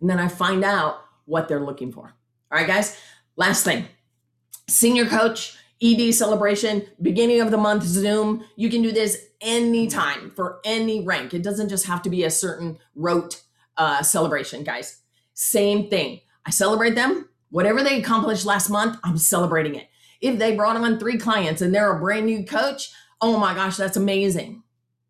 And then I find out what they're looking for. All right, guys. Last thing senior coach, ED celebration, beginning of the month Zoom. You can do this anytime for any rank. It doesn't just have to be a certain rote uh, celebration, guys. Same thing. I celebrate them. Whatever they accomplished last month, I'm celebrating it. If they brought on three clients and they're a brand new coach, oh my gosh, that's amazing.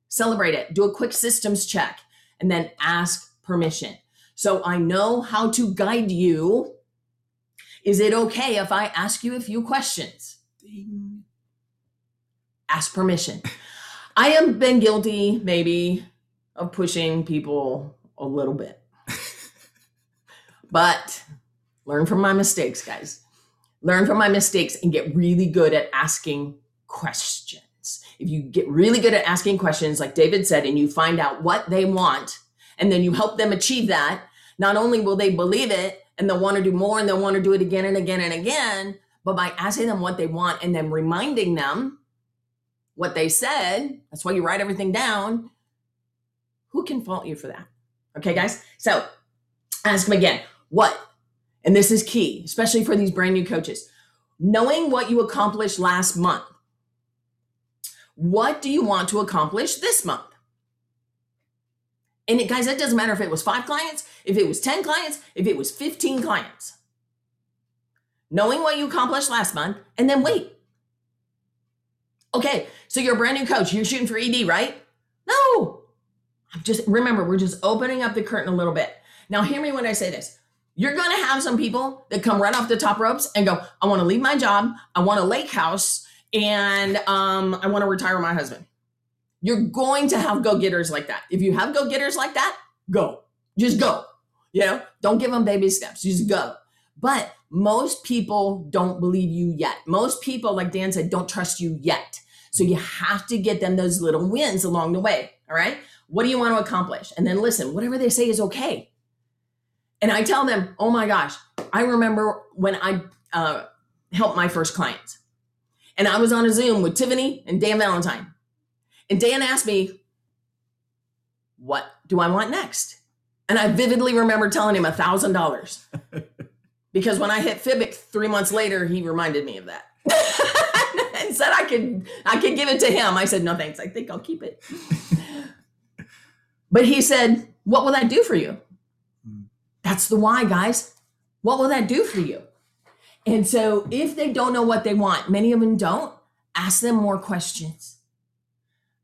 Celebrate it. Do a quick systems check and then ask permission. So I know how to guide you Is it okay if I ask you a few questions? Ding. Ask permission. I have been guilty, maybe, of pushing people a little bit. <laughs> but learn from my mistakes, guys. Learn from my mistakes and get really good at asking questions. If you get really good at asking questions, like David said, and you find out what they want, and then you help them achieve that, not only will they believe it and they'll want to do more and they'll want to do it again and again and again, but by asking them what they want and then reminding them what they said, that's why you write everything down. Who can fault you for that? Okay, guys? So ask them again, what? And this is key, especially for these brand new coaches. Knowing what you accomplished last month. What do you want to accomplish this month? And it, guys, that doesn't matter if it was five clients, if it was 10 clients, if it was 15 clients. Knowing what you accomplished last month, and then wait. Okay, so you're a brand new coach, you're shooting for ED, right? No. I'm just remember, we're just opening up the curtain a little bit. Now, hear me when I say this. You're going to have some people that come right off the top ropes and go, I want to leave my job, I want a lake house, and um, I want to retire my husband. You're going to have go getters like that. If you have go getters like that, go. Just go. You know, don't give them baby steps. Just go. But most people don't believe you yet. Most people, like Dan said, don't trust you yet. So you have to get them those little wins along the way. All right. What do you want to accomplish? And then listen, whatever they say is okay. And I tell them, oh my gosh, I remember when I uh, helped my first clients. And I was on a Zoom with Tiffany and Dan Valentine. And Dan asked me, What do I want next? And I vividly remember telling him a thousand dollars. <laughs> Because when I hit Fibic three months later, he reminded me of that. <laughs> and said I could I could give it to him. I said, no thanks. I think I'll keep it. <laughs> but he said, What will that do for you? That's the why, guys. What will that do for you? And so if they don't know what they want, many of them don't, ask them more questions.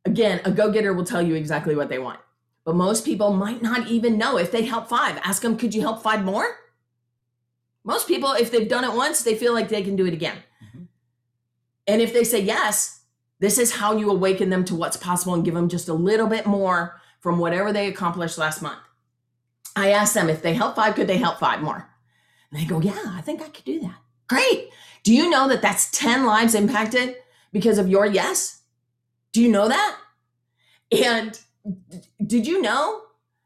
Again, a go getter will tell you exactly what they want. But most people might not even know if they help five. Ask them, could you help five more? Most people, if they've done it once, they feel like they can do it again. Mm-hmm. And if they say yes, this is how you awaken them to what's possible and give them just a little bit more from whatever they accomplished last month. I asked them if they help five, could they help five more? And they go, yeah, I think I could do that. Great. Do you know that that's 10 lives impacted because of your yes? Do you know that? And did you know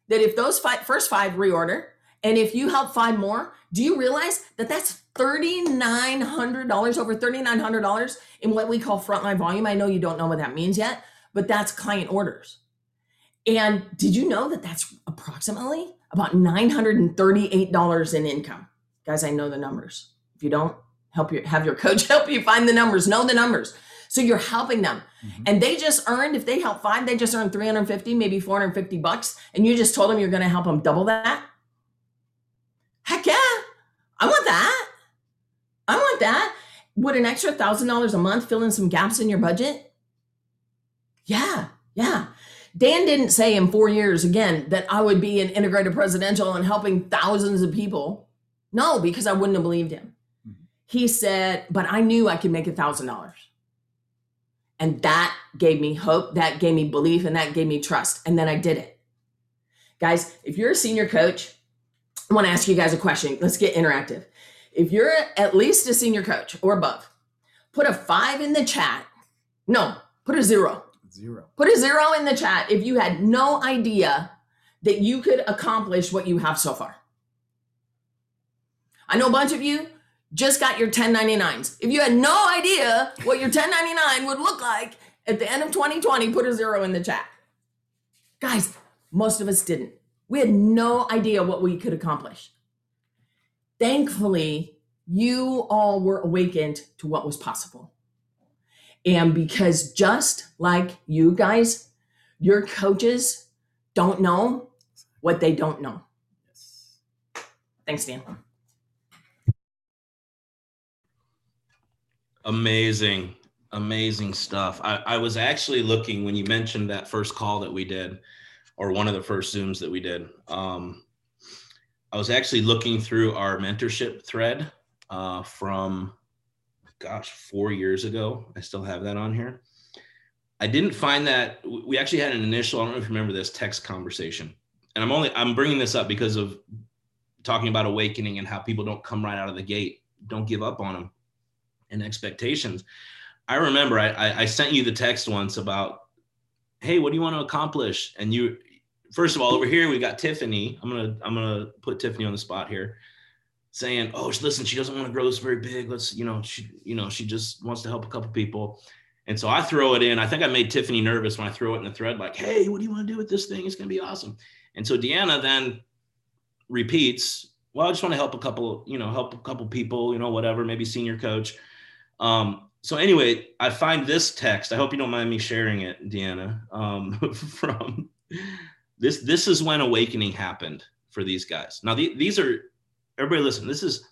that if those five, first five reorder and if you help five more, do you realize that that's $3,900, over $3,900 in what we call frontline volume? I know you don't know what that means yet, but that's client orders. And did you know that that's approximately about $938 in income? Guys, I know the numbers. If you don't, help your have your coach <laughs> help you find the numbers, know the numbers. So you're helping them. Mm-hmm. And they just earned, if they help five, they just earned 350, maybe 450 bucks. And you just told them you're going to help them double that. Heck yeah. I want that. I want that. Would an extra thousand dollars a month fill in some gaps in your budget? Yeah, yeah. Dan didn't say in four years again that I would be an integrated presidential and helping thousands of people. No, because I wouldn't have believed him. Mm-hmm. He said, but I knew I could make a thousand dollars. And that gave me hope, that gave me belief, and that gave me trust. And then I did it. Guys, if you're a senior coach, I want to ask you guys a question. Let's get interactive. If you're at least a senior coach or above, put a five in the chat. No, put a zero. Zero. Put a zero in the chat if you had no idea that you could accomplish what you have so far. I know a bunch of you just got your 1099s. If you had no idea what your 1099 would look like at the end of 2020, put a zero in the chat. Guys, most of us didn't. We had no idea what we could accomplish. Thankfully, you all were awakened to what was possible. And because just like you guys, your coaches don't know what they don't know. Thanks, Dan. Amazing, amazing stuff. I, I was actually looking when you mentioned that first call that we did, or one of the first Zooms that we did. Um, I was actually looking through our mentorship thread uh, from, gosh, four years ago. I still have that on here. I didn't find that we actually had an initial. I don't know if you remember this text conversation, and I'm only I'm bringing this up because of talking about awakening and how people don't come right out of the gate. Don't give up on them and expectations. I remember I, I sent you the text once about, hey, what do you want to accomplish? And you, first of all, over here we got Tiffany. I'm gonna I'm gonna put Tiffany on the spot here, saying, oh, listen, she doesn't want to grow this very big. Let's, you know, she, you know, she just wants to help a couple people. And so I throw it in. I think I made Tiffany nervous when I throw it in the thread, like, hey, what do you want to do with this thing? It's gonna be awesome. And so Deanna then repeats, well, I just want to help a couple, you know, help a couple people, you know, whatever, maybe senior coach. Um, so anyway, I find this text. I hope you don't mind me sharing it, Deanna. Um, <laughs> from this, this is when awakening happened for these guys. Now the, these are everybody. Listen, this is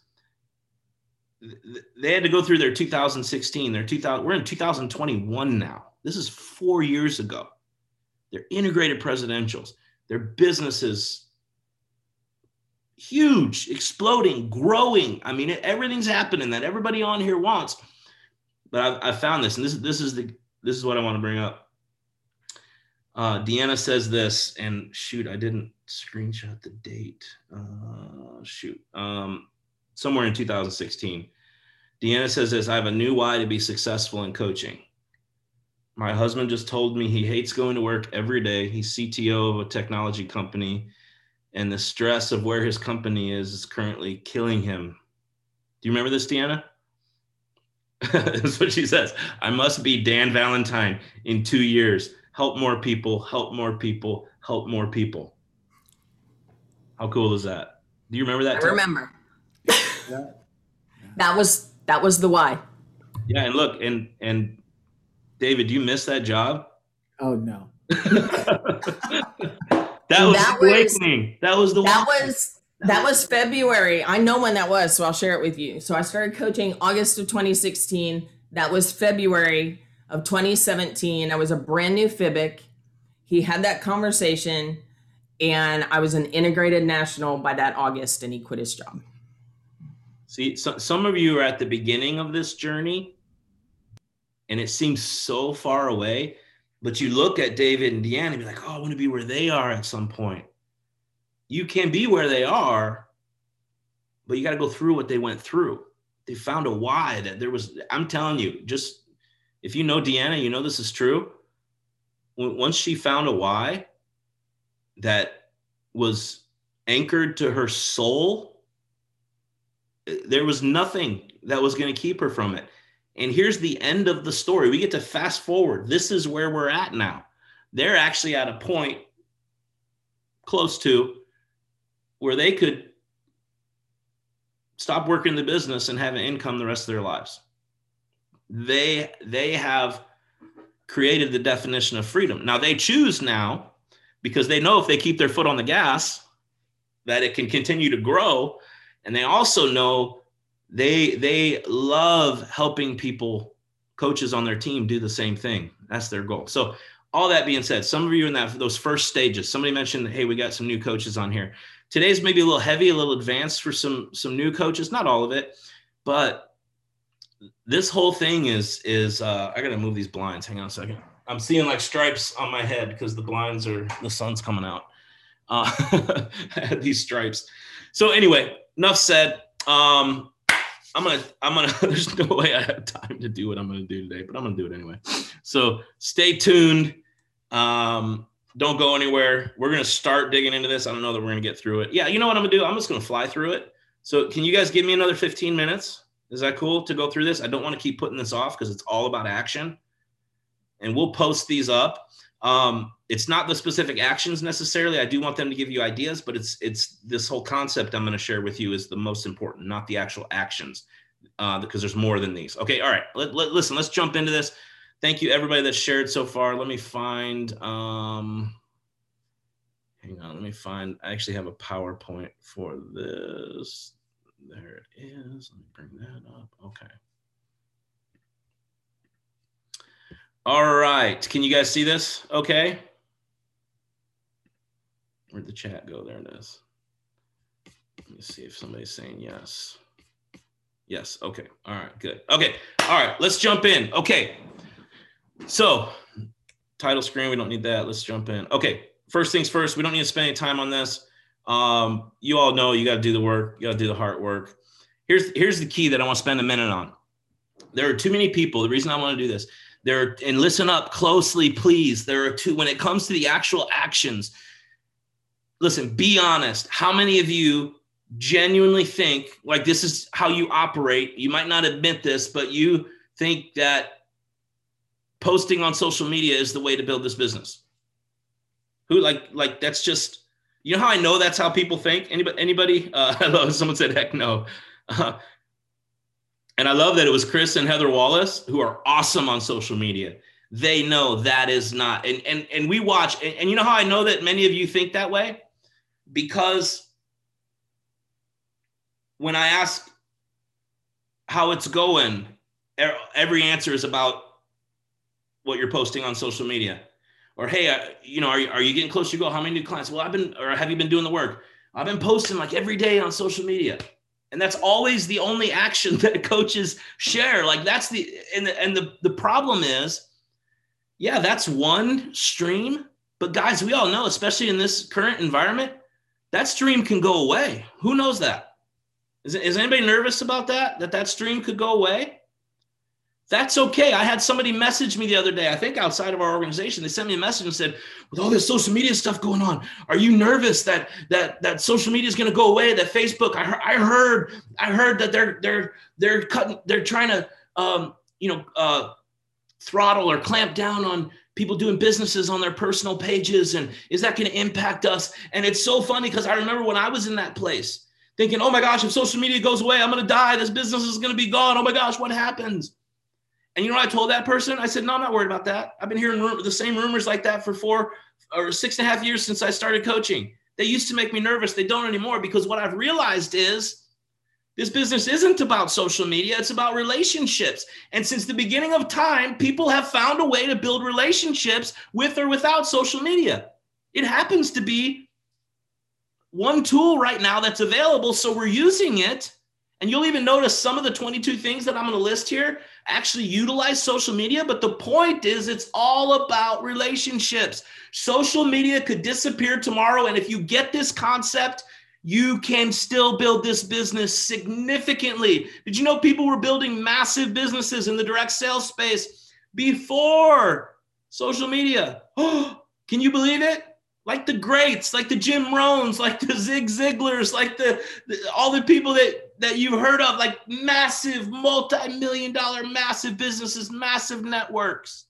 they had to go through their 2016, their 2000. We're in 2021 now. This is four years ago. They're integrated presidentials. Their businesses huge, exploding, growing. I mean, everything's happening that everybody on here wants. But I've, I've found this, and this is this is the this is what I want to bring up. Uh, Deanna says this, and shoot, I didn't screenshot the date. Uh, shoot, um, somewhere in 2016. Deanna says this I have a new why to be successful in coaching. My husband just told me he hates going to work every day. He's CTO of a technology company and the stress of where his company is is currently killing him. Do you remember this, Deanna? <laughs> That's what she says. I must be Dan Valentine in two years. Help more people, help more people, help more people. How cool is that? Do you remember that? I remember. yeah. <laughs> That was that was the why. Yeah, and look, and and David, do you missed that job? Oh no. <laughs> That was that awakening. Was, that was the that one. was that was February. I know when that was, so I'll share it with you. So I started coaching August of 2016. That was February of 2017. I was a brand new Fibic. He had that conversation, and I was an integrated national by that August, and he quit his job. See, so, some of you are at the beginning of this journey, and it seems so far away. But you look at David and Deanna and be like, oh, I want to be where they are at some point. You can be where they are, but you got to go through what they went through. They found a why that there was, I'm telling you, just if you know Deanna, you know this is true. Once she found a why that was anchored to her soul, eh, there was nothing that was going to keep her from it. And here's the end of the story. We get to fast forward. This is where we're at now. They're actually at a point close to where they could stop working the business and have an income the rest of their lives. They they have created the definition of freedom. Now they choose now because they know if they keep their foot on the gas that it can continue to grow. And they also know they they love helping people coaches on their team do the same thing. That's their goal. So all that being said some of you in that those first stages somebody mentioned hey we got some new coaches on here. Today's maybe a little heavy a little advanced for some some new coaches not all of it but this whole thing is is uh i gotta move these blinds. Hang on a second i'm seeing like stripes on my head because the blinds are the sun's coming out uh <laughs> these stripes so anyway enough said um I'm gonna, I'm gonna, <laughs> there's no way I have time to do what I'm gonna do today, but I'm gonna do it anyway. So stay tuned. Um, don't go anywhere. We're gonna start digging into this. I don't know that we're gonna get through it. Yeah, you know what I'm gonna do? I'm just gonna fly through it. So can you guys give me another 15 minutes? Is that cool to go through this? I don't want to keep putting this off because it's all about action. And we'll post these up. Um, it's not the specific actions necessarily. I do want them to give you ideas, but it's it's this whole concept I'm going to share with you is the most important, not the actual actions, uh, because there's more than these. Okay, all right. Let, let, listen, let's jump into this. Thank you everybody that's shared so far. Let me find. Um, hang on, let me find. I actually have a PowerPoint for this. There it is. Let me bring that up. Okay. All right. Can you guys see this? Okay. Where'd the chat go? There it is. Let me see if somebody's saying yes. Yes. Okay. All right. Good. Okay. All right. Let's jump in. Okay. So, title screen, we don't need that. Let's jump in. Okay. First things first, we don't need to spend any time on this. Um, you all know you got to do the work, you got to do the hard work. Here's here's the key that I want to spend a minute on. There are too many people. The reason I want to do this, there and listen up closely, please. There are two when it comes to the actual actions. Listen, be honest. How many of you genuinely think like this is how you operate? You might not admit this, but you think that posting on social media is the way to build this business. Who like like that's just you know how I know that's how people think. Anybody anybody? Uh, <laughs> hello, someone said heck no. Uh, and I love that it was Chris and Heather Wallace who are awesome on social media. They know that is not, and and and we watch, and, and you know how I know that many of you think that way, because when I ask how it's going, every answer is about what you're posting on social media, or hey, uh, you know, are you, are you getting close to your goal? How many new clients? Well, I've been, or have you been doing the work? I've been posting like every day on social media and that's always the only action <laughs> that coaches share. Like that's the and the, and the the problem is yeah that's one stream but guys we all know especially in this current environment that stream can go away. Who knows that? Is, is anybody nervous about that that that stream could go away that's okay. I had somebody message me the other day, I think outside of our organization. They sent me a message and said, with all this social media stuff going on, are you nervous that that that social media is going to go away? That Facebook, I heard, I heard, I heard that they're they're they're cutting, they're trying to um, you know uh, throttle or clamp down on people doing businesses on their personal pages, and is that going to impact us? And it's so funny because I remember when I was in that place, thinking, oh my gosh, if social media goes away, I'm going to die. This business is going to be gone. Oh my gosh, what happens? And you know what I told that person? I said, no, I'm not worried about that. I've been hearing the same rumors like that for four or six and a half years since I started coaching. They used to make me nervous. They don't anymore because what I've realized is this business isn't about social media, it's about relationships. And since the beginning of time, people have found a way to build relationships with or without social media. It happens to be one tool right now that's available. So we're using it. And you'll even notice some of the 22 things that I'm going to list here actually utilize social media, but the point is it's all about relationships. Social media could disappear tomorrow. And if you get this concept, you can still build this business significantly. Did you know people were building massive businesses in the direct sales space before social media? <gasps> can you believe it? Like the greats, like the Jim Rohns, like the Zig Ziglars, like the, the all the people that that you've heard of, like massive, multi-million dollar, massive businesses, massive networks.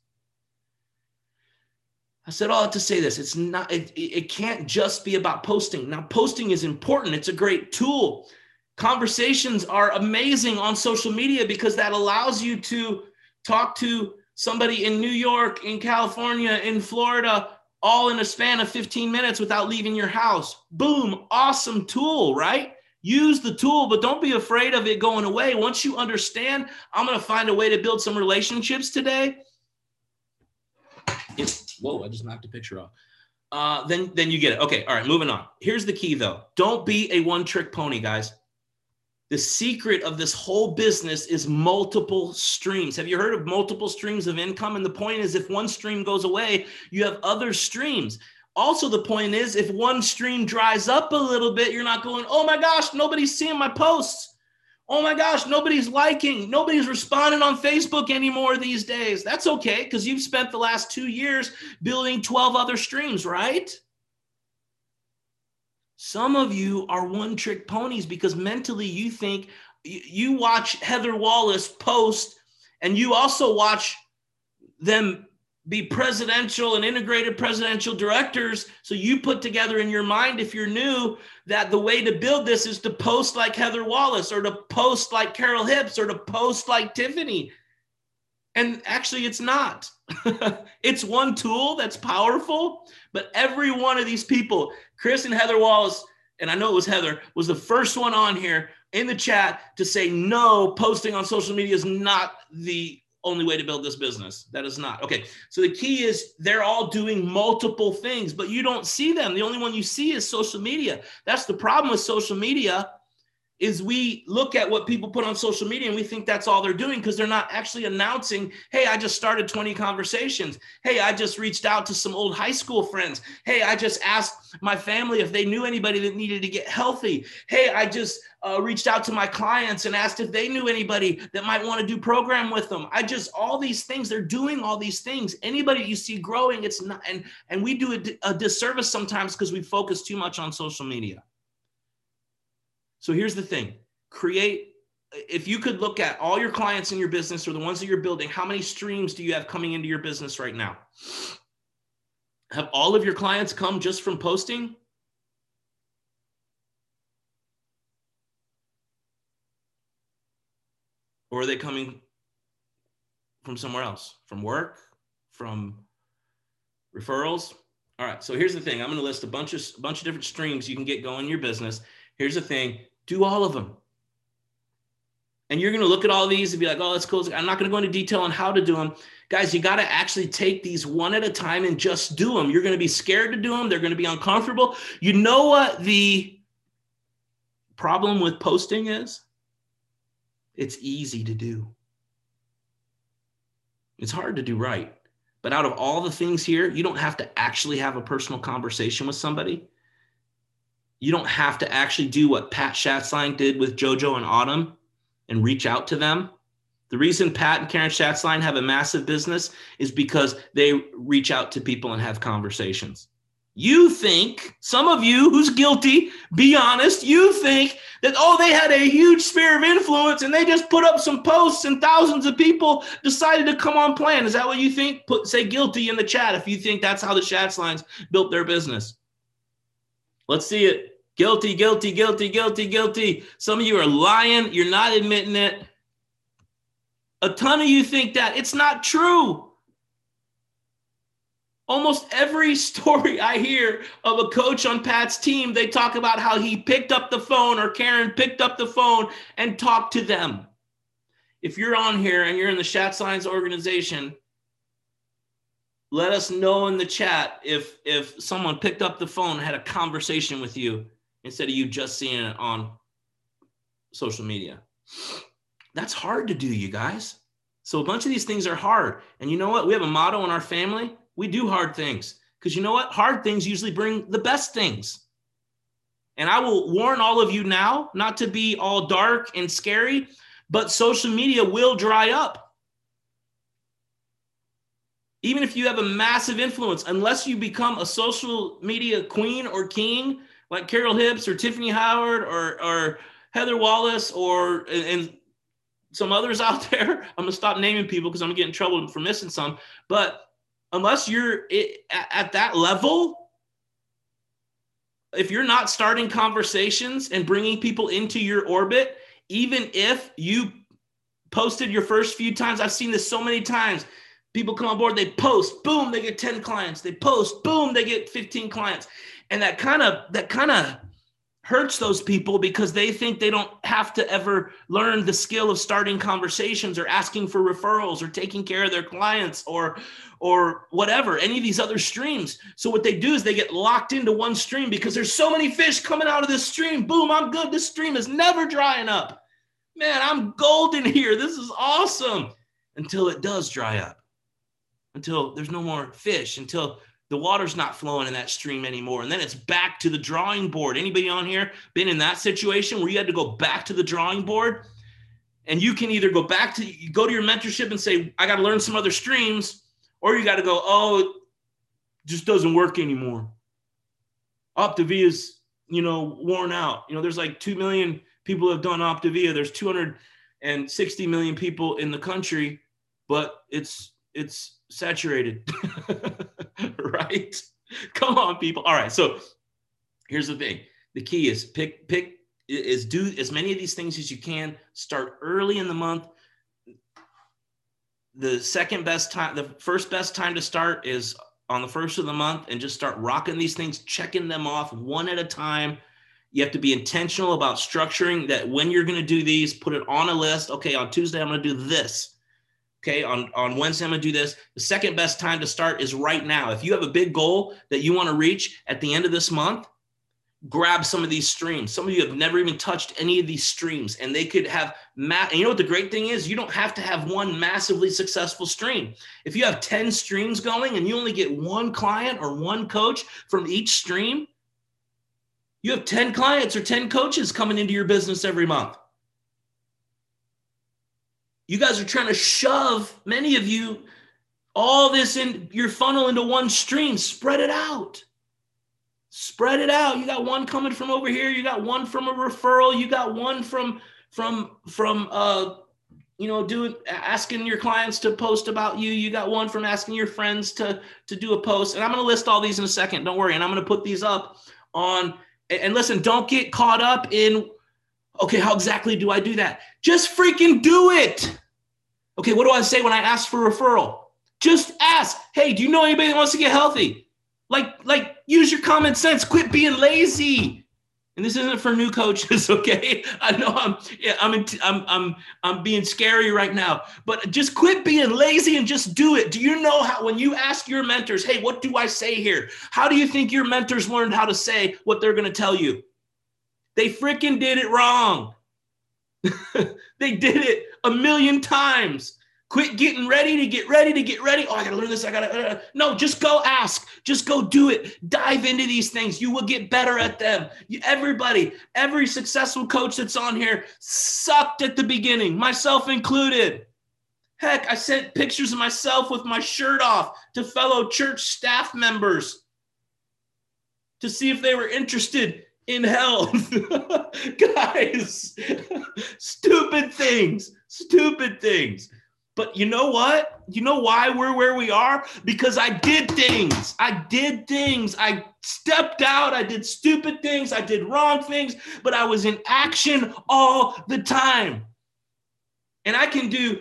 I said all have to say this. It's not, it, it can't just be about posting. Now, posting is important. It's a great tool. Conversations are amazing on social media because that allows you to talk to somebody in New York, in California, in Florida, all in a span of 15 minutes without leaving your house. Boom, awesome tool, right? Use the tool, but don't be afraid of it going away. Once you understand, I'm going to find a way to build some relationships today. If, whoa, I just knocked a picture off. Uh, then, then you get it. Okay. All right. Moving on. Here's the key though. Don't be a one trick pony, guys. The secret of this whole business is multiple streams. Have you heard of multiple streams of income? And the point is, if one stream goes away, you have other streams. Also, the point is, if one stream dries up a little bit, you're not going, oh my gosh, nobody's seeing my posts. Oh my gosh, nobody's liking, nobody's responding on Facebook anymore these days. That's okay because you've spent the last two years building 12 other streams, right? Some of you are one trick ponies because mentally you think you watch Heather Wallace post and you also watch them be presidential and integrated presidential directors. So you put together in your mind, if you're new, that the way to build this is to post like Heather Wallace or to post like Carol Hips or to post like Tiffany. And actually, it's not. <laughs> it's one tool that's powerful, but every one of these people, Chris and Heather Wallace, and I know it was Heather, was the first one on here in the chat to say no, posting on social media is not the only way to build this business. That is not. Okay. So the key is they're all doing multiple things, but you don't see them. The only one you see is social media. That's the problem with social media is we look at what people put on social media and we think that's all they're doing because they're not actually announcing, hey, I just started 20 conversations. Hey, I just reached out to some old high school friends. Hey, I just asked my family if they knew anybody that needed to get healthy. Hey, I just uh, reached out to my clients and asked if they knew anybody that might want to do program with them. I just all these things. They're doing all these things. Anybody you see growing, it's not. And and we do a, a disservice sometimes because we focus too much on social media. So here's the thing: create. If you could look at all your clients in your business or the ones that you're building, how many streams do you have coming into your business right now? Have all of your clients come just from posting? or are they coming from somewhere else from work from referrals all right so here's the thing i'm going to list a bunch of a bunch of different streams you can get going in your business here's the thing. Do all of them. And you're going to look at all these and be like oh that's cool. I'm not going to go into detail on how to do them guys you got to actually take these one at a time and just do them you're going to be scared to do them they're going to be uncomfortable. You know what the problem with posting is? It's easy to do. It's hard to do right. But out of all the things here, you don't have to actually have a personal conversation with somebody. You don't have to actually do what Pat Schatzline did with JoJo and Autumn and reach out to them. The reason Pat and Karen Schatzline have a massive business is because they reach out to people and have conversations. You think, some of you who's guilty, be honest, you think that, oh, they had a huge sphere of influence and they just put up some posts and thousands of people decided to come on plan. Is that what you think? Put say guilty in the chat if you think that's how the Schatzlines built their business. Let's see it. Guilty, guilty, guilty, guilty, guilty. Some of you are lying. You're not admitting it. A ton of you think that. It's not true. Almost every <laughs> story I hear of a coach on Pat's team, they talk about how he picked up the phone or Karen picked up the phone and talked to them. If you're on here and you're in the Schatzline organization, let us know in the chat if if someone picked up the phone had a conversation with you instead of you just seeing it on social media. That's hard to do, you guys. So a bunch of these things are hard. And you know what? We have a motto in our family we do hard things because you know what? Hard things usually bring the best things. And I will warn all of you now not to be all dark and scary, but social media will dry up. Even if you have a massive influence, unless you become a social media queen or king like Carol Hibbs or Tiffany Howard or, or Heather Wallace or and some others <laughs> out there. I'm gonna stop naming people because I'm gonna get in trouble for missing some. But unless you're at that level, if you're not starting conversations and bringing people into your orbit, even if you posted your first few times, I've seen this so many times. People come on board, they post, boom, they get 10 clients. They post, boom, they get 15 clients. And that kind of that kind of hurts those people because they think they don't have to ever learn the skill of starting conversations or asking for referrals or taking care of their clients or or whatever any of these other streams. So what they do is they get locked into one stream because there's so many fish coming out of this stream. Boom i'm good. This stream is never drying up. Man i'm golden here. This is awesome. Until it does dry up until there's no more fish until the water's not flowing in that stream anymore. And then it's back to the drawing board. Anybody on here been in that situation where you had to go back to the drawing board? And you can either go back to you go to your mentorship and say i got to learn some other streams or you got to go oh just doesn't work anymore. Optavia is you know worn out. You know there's like 2 million people have done optavia. There's 260 million people in the country but it's it's saturated <laughs> right? Come on, people. All right. So here's the thing. The key is pick, pick, is do as many of these things as you can. Start early in the month. The second best time, the first best time to start is on the first of the month and just start rocking these things, checking them off one at a time. You have to be intentional about structuring that when you're going to do these, put it on a list. Okay, on Tuesday, I'm going to do this. Okay, on, on Wednesday, I'm gonna do this. The second best time to start is right now. If you have a big goal that you wanna reach at the end of this month, grab some of these streams. Some of you have never even touched any of these streams, and they could have. Ma- and you know what the great thing is? You don't have to have one massively successful stream. If you have 10 streams going and you only get one client or one coach from each stream, you have 10 clients or 10 coaches coming into your business every month. You guys are trying to shove, many of you, all this in your funnel into one stream. Spread it out. Spread it out. You got one coming from over here. You got one from a referral. You got one from from from uh you know doing asking your clients to post about you you got one from asking your friends to to do a post and i'm going to list all these in a second don't worry and i'm going to put these up on and listen don't get caught up in okay how exactly do i do that just freaking do it okay what do i say when i ask for referral just ask hey do you know anybody that wants to get healthy like, like use your common sense. Quit being lazy. And this isn't for new coaches, <laughs> okay? I know I'm, yeah, I'm, in, I'm, I'm, I'm being scary right now, but just quit being lazy and just do it. Do you know how when you ask your mentors, hey, what do I say here? How do you think your mentors learned how to say what they're going to tell you? They freaking did it wrong. <laughs> they did it a million times. Quit getting ready to get ready to get ready. Oh, I gotta learn this. I gotta. Uh, no, just go ask. Just go do it. Dive into these things. You will get better at them. You, everybody, every successful coach that's on here sucked at the beginning, myself included. Heck, I sent pictures of myself with my shirt off to fellow church staff members to see if they were interested in health. <laughs> Guys, stupid things, stupid things. But you know what? You know why we're where we are? Because I did things. I did things. I stepped out. I did stupid things. I did wrong things, but I was in action all the time. And I can do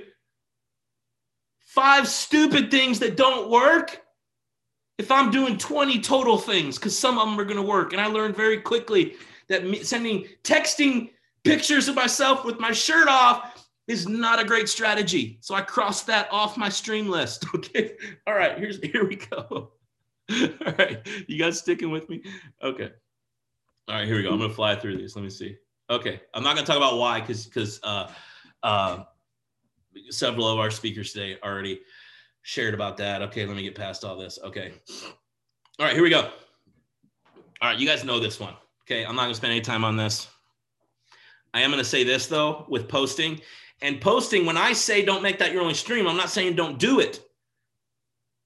five stupid things that don't work if I'm doing 20 total things, because some of them are going to work. And I learned very quickly that sending, texting pictures of myself with my shirt off is not a great strategy. So I crossed that off my stream list. <laughs> Okay. All right. Here's here we go. <laughs> All right. You guys sticking with me? Okay. All right, here we go. I'm gonna fly through these. Let me see. Okay. I'm not gonna talk about why because because uh uh several of our speakers today already shared about that. Okay, let me get past all this. Okay. All right, here we go. All right, you guys know this one. Okay, I'm not gonna spend any time on this. I am gonna say this though with posting and posting, when I say don't make that your only stream, I'm not saying don't do it.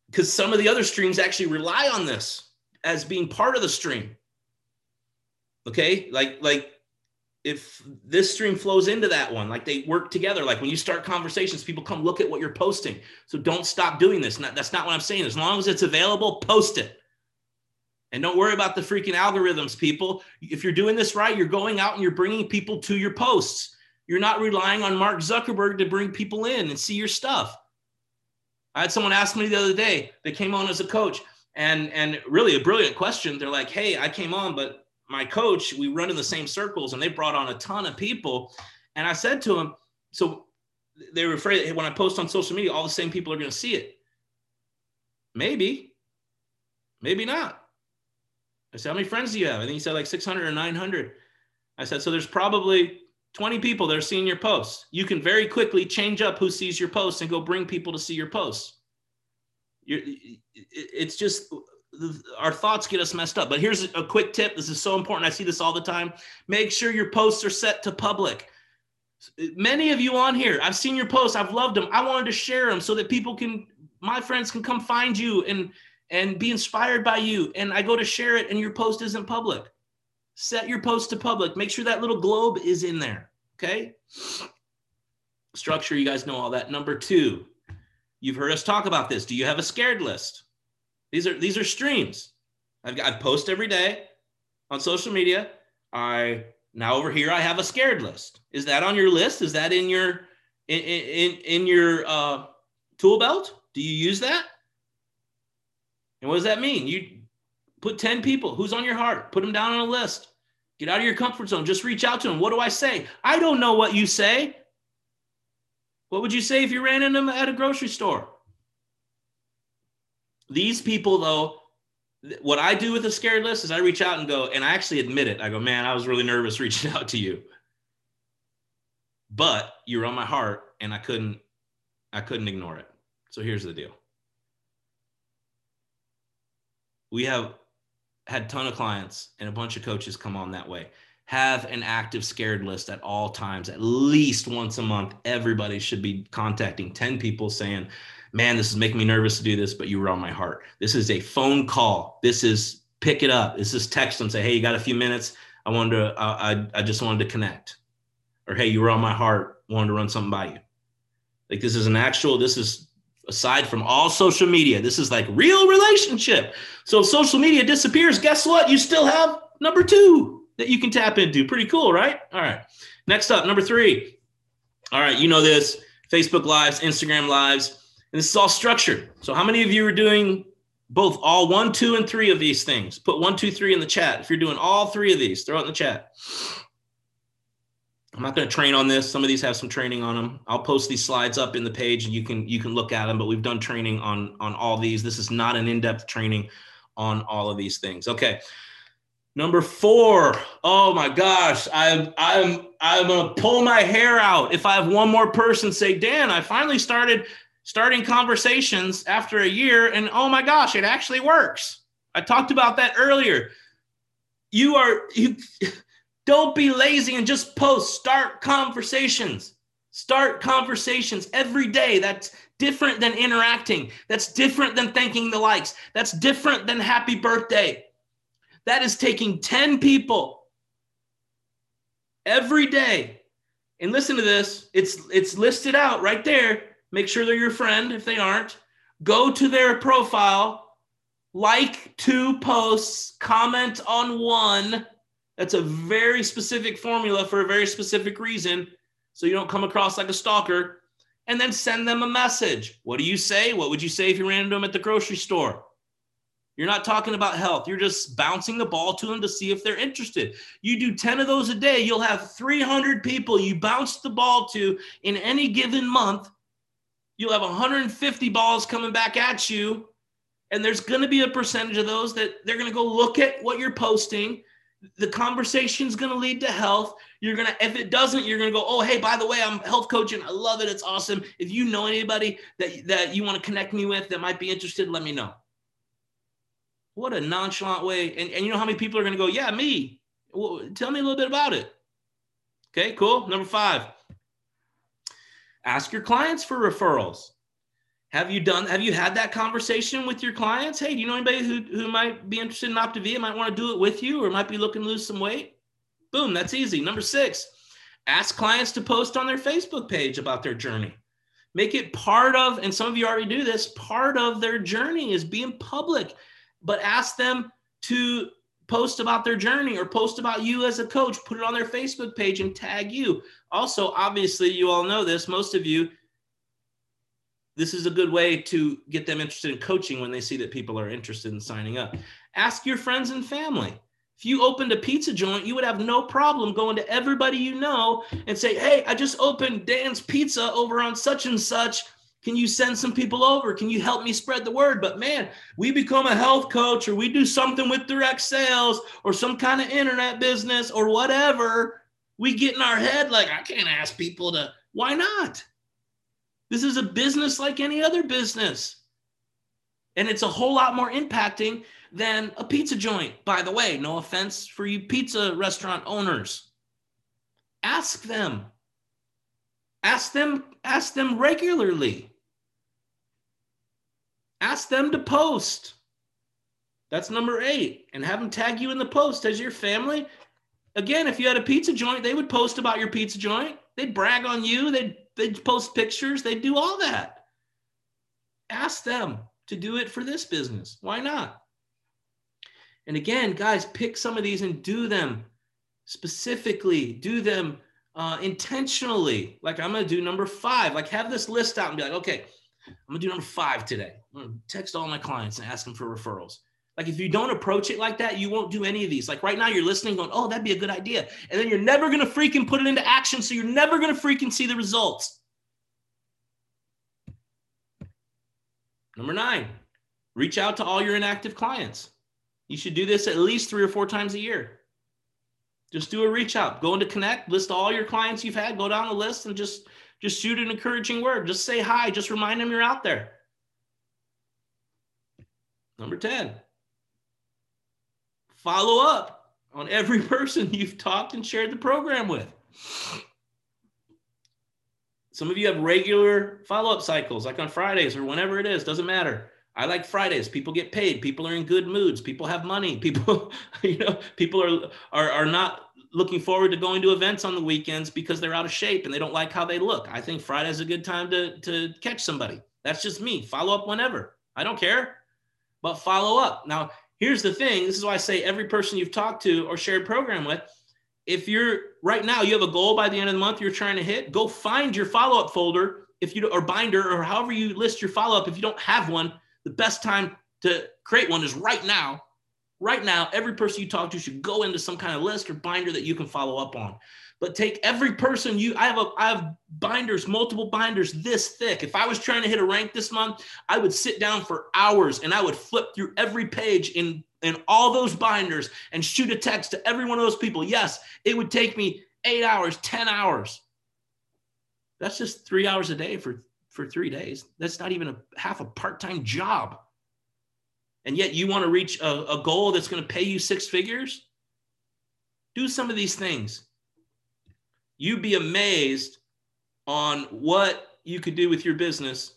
Because some of the other streams actually rely on this as being part of the stream. Okay. Like, like if this stream flows into that one, like they work together. Like when you start conversations, people come look at what you're posting. So don't stop doing this. That's not what I'm saying. As long as it's available, post it. And don't worry about the freaking algorithms, people. If you're doing this right, you're going out and you're bringing people to your posts. You're not relying on Mark Zuckerberg to bring people in and see your stuff. I had someone ask me the other day, they came on as a coach and and really a brilliant question. They're like, "Hey, I came on, but my coach, we run in the same circles and they brought on a ton of people." And I said to them, "So they were afraid hey, when I post on social media, all the same people are going to see it." Maybe. Maybe not. I said, "How many friends do you have?" I think he said like 600 or 900. I said, "So there's probably 20 people that are seeing your posts. You can very quickly change up who sees your posts and go bring people to see your posts. You're, it's just our thoughts get us messed up. But here's a quick tip. This is so important. I see this all the time. Make sure your posts are set to public. Many of you on here, I've seen your posts. I've loved them. I wanted to share them so that people can, my friends can come find you and and be inspired by you. And I go to share it, and your post isn't public. Set your post to public. Make sure that little globe is in there. Okay. Structure, you guys know all that. Number two, you've heard us talk about this. Do you have a scared list? These are these are streams. I've got I post every day on social media. I now over here I have a scared list. Is that on your list? Is that in your in in, in your uh, tool belt? Do you use that? And what does that mean? You Put 10 people. Who's on your heart? Put them down on a list. Get out of your comfort zone. Just reach out to them. What do I say? I don't know what you say. What would you say if you ran into them at a grocery store? These people, though, what I do with a scared list is I reach out and go, and I actually admit it. I go, man, I was really nervous <laughs> reaching out to you, but you're on my heart, and I couldn't, I couldn't ignore it. So here's the deal. We have had a ton of clients and a bunch of coaches come on that way. Have an active scared list at all times, at least once a month. Everybody should be contacting 10 people saying, man, this is making me nervous to do this, but you were on my heart. This is a phone call. This is pick it up. This is text them, say, hey, you got a few minutes? I wanted to, I, I just wanted to connect. Or hey, you were on my heart, wanted to run something by you. Like this is an actual, this is aside from all social media, this is like real relationship. So if social media disappears, guess what? You still have number two that you can tap into. Pretty cool, right? All right. Next up, number three. All right, you know this Facebook Lives, Instagram Lives and this is all structured. So how many of you are doing both all one, two, and three of these things? Put one, two, three in the chat. If you're doing all three of these, throw it in the chat. I'm not going to train on this. Some of these have some training on them. I'll post these slides up in the page and you can you can look at them, but we've done training on on all these. This is not an in-depth training on all of these things. Okay. Number four. Oh my gosh. I'm I'm I'm gonna pull my hair out if I have one more person say, Dan, I finally started starting conversations after a year and oh my gosh it actually works. I talked about that earlier. You are you <laughs> don't be lazy and just post start conversations. Start conversations every day. That's different than interacting. That's different than thanking the likes. That's different than happy birthday. That is taking 10 people every day. And listen to this. It's it's listed out right there Make sure they're your friend if they aren't. Go to their profile, like two posts, comment on one. That's a very specific formula for a very specific reason. So you don't come across like a stalker. And then send them a message. What do you say? What would you say if you ran into them at the grocery store? You're not talking about health. You're just bouncing the ball to them to see if they're interested. You do 10 of those a day, you'll have 300 people you bounce the ball to in any given month You'll have 150 balls coming back at you. And there's going to be a percentage of those that they're going to go look at what you're posting. The conversation is going to lead to health. You're going to, if it doesn't, you're going to go, oh, hey, by the way, I'm health coaching. I love it. It's awesome. If you know anybody that, that you want to connect me with that might be interested, let me know. What a nonchalant way. And, and you know how many people are going to go, yeah, me. Well, tell me a little bit about it. Okay, cool. Number five. Ask your clients for referrals. Have you done, have you had that conversation with your clients? Hey, do you know anybody who, who might be interested in Optavia, might want to do it with you or might be looking to lose some weight? Boom, that's easy. Number six, ask clients to post on their Facebook page about their journey. Make it part of, and some of you already do this, part of their journey is being public, but ask them to post about their journey or post about you as a coach, put it on their Facebook page and tag you. Also, obviously, you all know this, most of you, this is a good way to get them interested in coaching when they see that people are interested in signing up. Ask your friends and family. If you opened a pizza joint, you would have no problem going to everybody you know and say, Hey, I just opened Dan's Pizza over on such and such can you send some people over? Can you help me spread the word? But man, we become a health coach or we do something with direct sales or some kind of internet business or whatever. We get in our head like, I can't ask people to, why not? This is a business like any other business. And it's a whole lot more impacting than a pizza joint. By the way, no offense for you pizza restaurant owners. Ask them. Ask them ask them regularly. Ask them to post. That's number eight. And have them tag you in the post as your family. Again, if you had a pizza joint, they would post about your pizza joint. They'd brag on you. They'd, they'd post pictures. They'd do all that. Ask them to do it for this business. Why not? And again, guys, pick some of these and do them specifically. Do them uh, intentionally. Like I'm going to do number five. Like have this list out and be like, okay, I'm gonna do number five today. I'm gonna text all my clients and ask them for referrals. Like if you don't approach it like that, you won't do any of these. Like right now, you're listening, going, "Oh, that'd be a good idea," and then you're never gonna freaking put it into action. So you're never gonna freaking see the results. Number nine, reach out to all your inactive clients. You should do this at least three or four times a year. Just do a reach out, go into connect, list all your clients you've had, go down the list and just just shoot an encouraging word. Just say hi, just remind them you're out there. Number 10. Follow up on every <laughs> person you've talked and shared the program with. Some of you have regular follow up cycles, like on Fridays or whenever it is, doesn't matter. I like Fridays. People get paid. People are in good moods. People have money. People, <laughs> you know, people are, are, are not looking forward to going to events on the weekends because they're out of shape and they don't like how they look. I think Friday's a good time to, to catch somebody. That's just me. Follow up whenever. I don't care, but follow up. Now, here's the thing. This is why I say every person you've talked to or shared program with, if you're right now, you have a goal by the end of the month you're trying to hit, go find your follow up folder if you or binder or however you list your follow up. If you don't have one, the best time to create one is right now. Right now, every person you talk to should go into some kind of list or binder that you can follow up on. But take every person you I have a I have binders, multiple binders this thick. If I was trying to hit a rank this month, I would sit down for hours and I would flip through every page in in all those binders and shoot a text to every one of those people. Yes, it would take me 8 hours, 10 hours. That's just 3 hours a day for for 3 days. That's not even a half a part-time job. And yet you want to reach a, a goal that's going to pay you six figures? Do some of these things you'd be amazed on what you could do with your business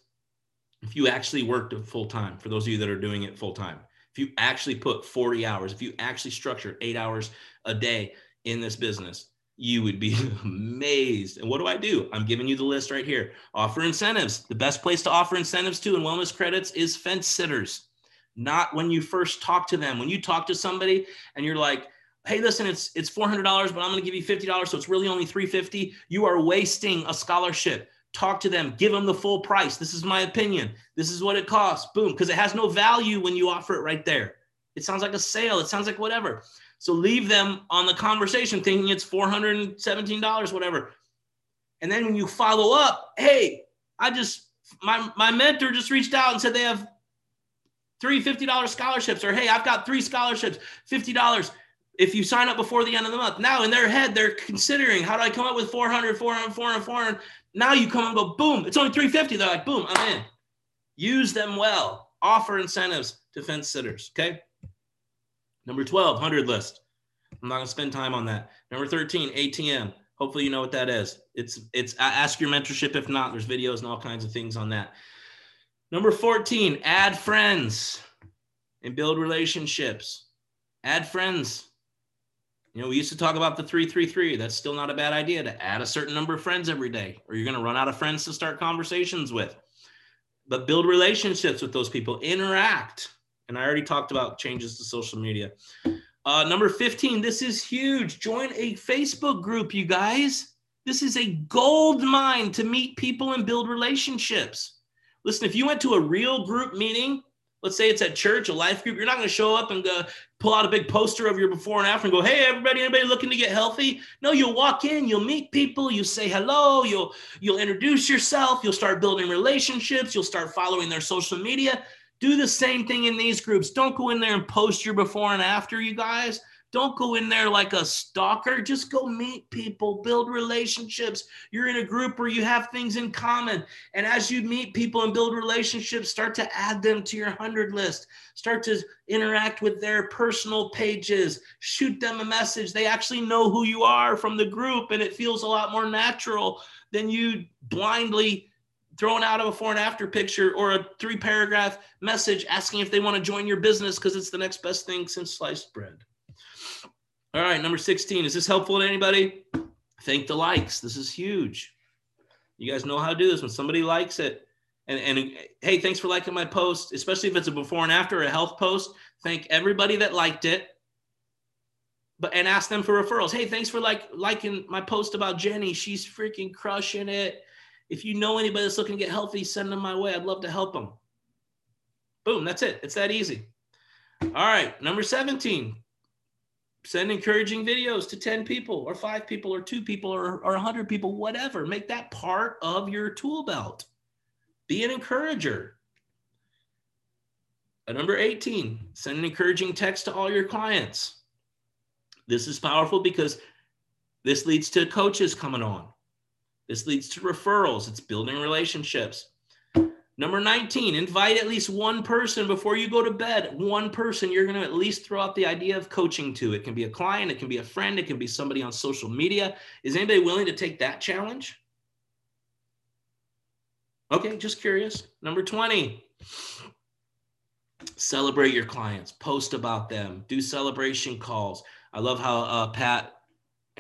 if you actually worked full time. For those of you that are doing it full time, if you actually put 40 hours, if you actually structure eight hours a day in this business, you would be <laughs> amazed. And what do I do? I'm giving you the list right here. Offer incentives. The best place to offer incentives to and wellness credits is fence sitters. Not when you first talk to them. When you talk to somebody and you're like, hey listen it's it's $400 but i'm going to give you $50 so it's really only 350 you are wasting a scholarship. Talk to them give them the full price. This is my opinion. This is what it costs. Boom because it has no value when you offer it right there. It sounds like a sale. It sounds like whatever. So leave them on the conversation thinking it's $417 whatever. And then when you follow up hey i just my my mentor just reached out and said they have three $50 scholarships or hey i've got three scholarships $50 if you sign up before the end of the month. Now in their head, they're considering how do I come up with 400, 400, 400, 400. Now you come and go, boom, it's only 350. They're like, boom, I'm in. Use them well. Offer incentives to fence sitters. Okay. Number 12, 100 list. I'm not going to spend time on that. Number 13, ATM. Hopefully you know what that is. It's it's ask your mentorship. If not, there's videos and all kinds of things on that. Number 14, add friends and build relationships. Add friends you know, we used to talk about the 333. That's still not a bad idea to add a certain number of friends every day, or you're going to run out of friends to start conversations with. But build relationships with those people, interact. And I already talked about changes to social media. Uh, number 15, this is huge. Join a Facebook group, you guys. This is a gold mine to meet people and build relationships. Listen, if you went to a real group meeting, let's say it's at church, a life group, you're not going to show up and go pull out a big poster of your before and after and go, hey, everybody, anybody looking to get healthy? No, you'll walk in, you'll meet people, you say hello, you'll you'll introduce yourself, you'll start building relationships, you'll start following their social media. Do the same thing in these groups. Don't go in there and post your before and after, you guys. Don't go in there like a stalker. Just go meet people, build relationships. You're in a group where you have things in common. And as you meet people and build relationships, start to add them to your 100 list. Start to interact with their personal pages. Shoot them a message. They actually know who you are from the group, and it feels a lot more natural than you blindly throwing out a before and after picture or a three paragraph message asking if they want to join your business because it's the next best thing since sliced bread. All right, number 16. Is this helpful to anybody? Thank the likes. This is huge. You guys know how to do this. When somebody likes it, and, and hey, thanks for liking my post, especially if it's a before and after a health post. Thank everybody that liked it. But and ask them for referrals. Hey, thanks for like liking my post about Jenny. She's freaking crushing it. If you know anybody that's looking to get healthy, send them my way. I'd love to help them. Boom, that's it. It's that easy. All right, number 17 send encouraging videos to 10 people or five people or two people or, or 100 people, whatever. Make that part of your tool belt. Be an encourager. At number 18, send an encouraging text to all your clients. This is powerful because this leads to coaches coming on. This leads to referrals. It's building relationships. Number 19, invite at least one person before you go to bed. One person you're going to at least throw out the idea of coaching to. It can be a client, it can be a friend, it can be somebody on social media. Is anybody willing to take that challenge? Okay, just curious. Number 20, celebrate your clients, post about them, do celebration calls. I love how uh, Pat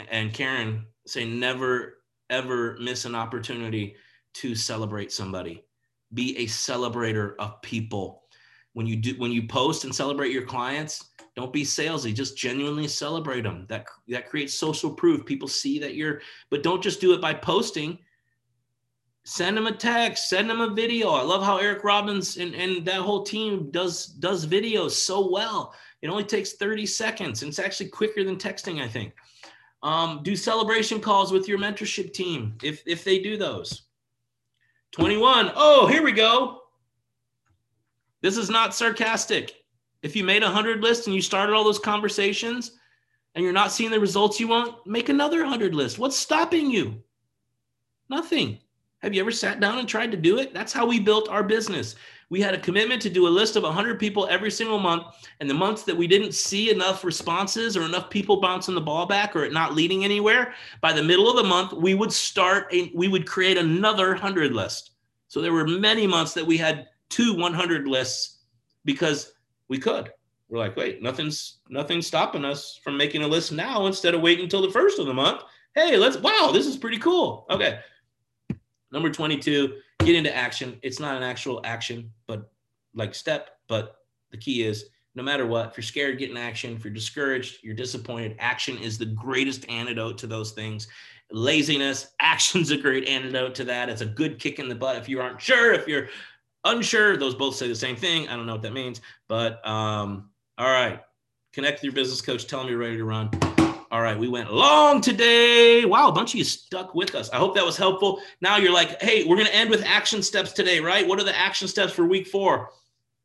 and Karen say never ever miss an opportunity to celebrate somebody. Be a celebrator of people. When you do when you post and celebrate your clients, don't be salesy, just genuinely celebrate them. That that creates social proof. People see that you're but don't just do it by posting. Send them a text, send them a video. I love how Eric Robbins and, and that whole team does does videos so well. It only takes 30 seconds and it's actually quicker than texting, I think. Um, do celebration calls with your mentorship team if, if they do those. 21. Oh, here we go. This is not sarcastic. If you made a 100 list and you started all those conversations and you're not seeing the results you want, make another 100 list. What's stopping you? Nothing. Have you ever sat down and tried to do it? That's how we built our business we had a commitment to do a list of 100 people every single month. And the months that we didn't see enough responses or enough people bouncing the ball back or it not leading anywhere, by the middle of the month, we would start a, we would create another 100 list. So there were many months that we had two 100 lists because we could. We're like, wait, nothing's nothing's stopping us from making a list now instead of waiting until the first of the month. Hey, let's wow, this is pretty cool. Okay. Number 22, get into action. It's not an actual action, but like step. But the key is no matter what, if you're scared, get in action. If you're discouraged, you're disappointed, action is the greatest antidote to those things. Laziness, <laughs> action's a great antidote to that. It's a good kick in the butt if you aren't sure, if you're unsure, those both say the same thing. I don't know what that means, but um, all right. Connect with your business coach. Tell them you're ready to run. All right, we went long today. Wow, a bunch of you stuck with us. I hope that was helpful. Now you're like, hey, we're going to end with action steps today, right? What are the action steps for week four?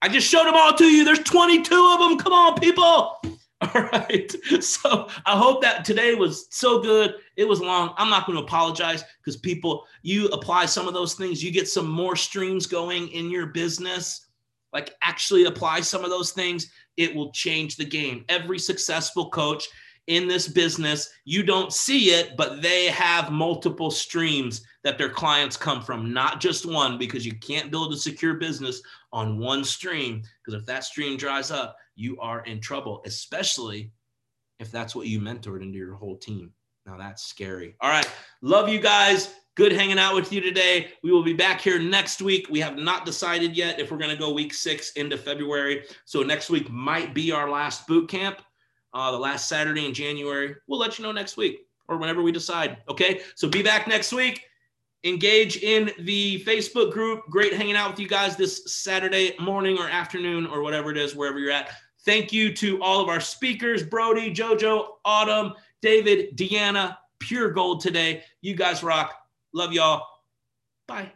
I just showed them all to you. There's 22 of them. Come on, people. <laughs> All right. So I hope that today was so good. It was long. I'm not going to apologize because people, you apply some of those things, you get some more streams going in your business. Like actually apply some of those things, it will change the game. Every successful coach in this business, you don't see it, but they have multiple streams that their clients come from, not just one, because you can't build a secure business on one stream. Because if that stream dries up, you are in trouble, especially if that's what you mentored into your whole team. Now that's scary. All right. Love you guys. Good hanging out with you today. We will be back here next week. We have not decided yet if we're going to go week six into February. So next week might be our last boot camp uh, the last Saturday in January. We'll let you know next week or whenever we decide. Okay. So be back next week. Engage in the Facebook group. Great hanging out with you guys this Saturday morning or afternoon or whatever it is, wherever you're at. Thank you to all of our speakers Brody, JoJo, Autumn, David, Deanna. Pure gold today. You guys rock. Love y'all. Bye.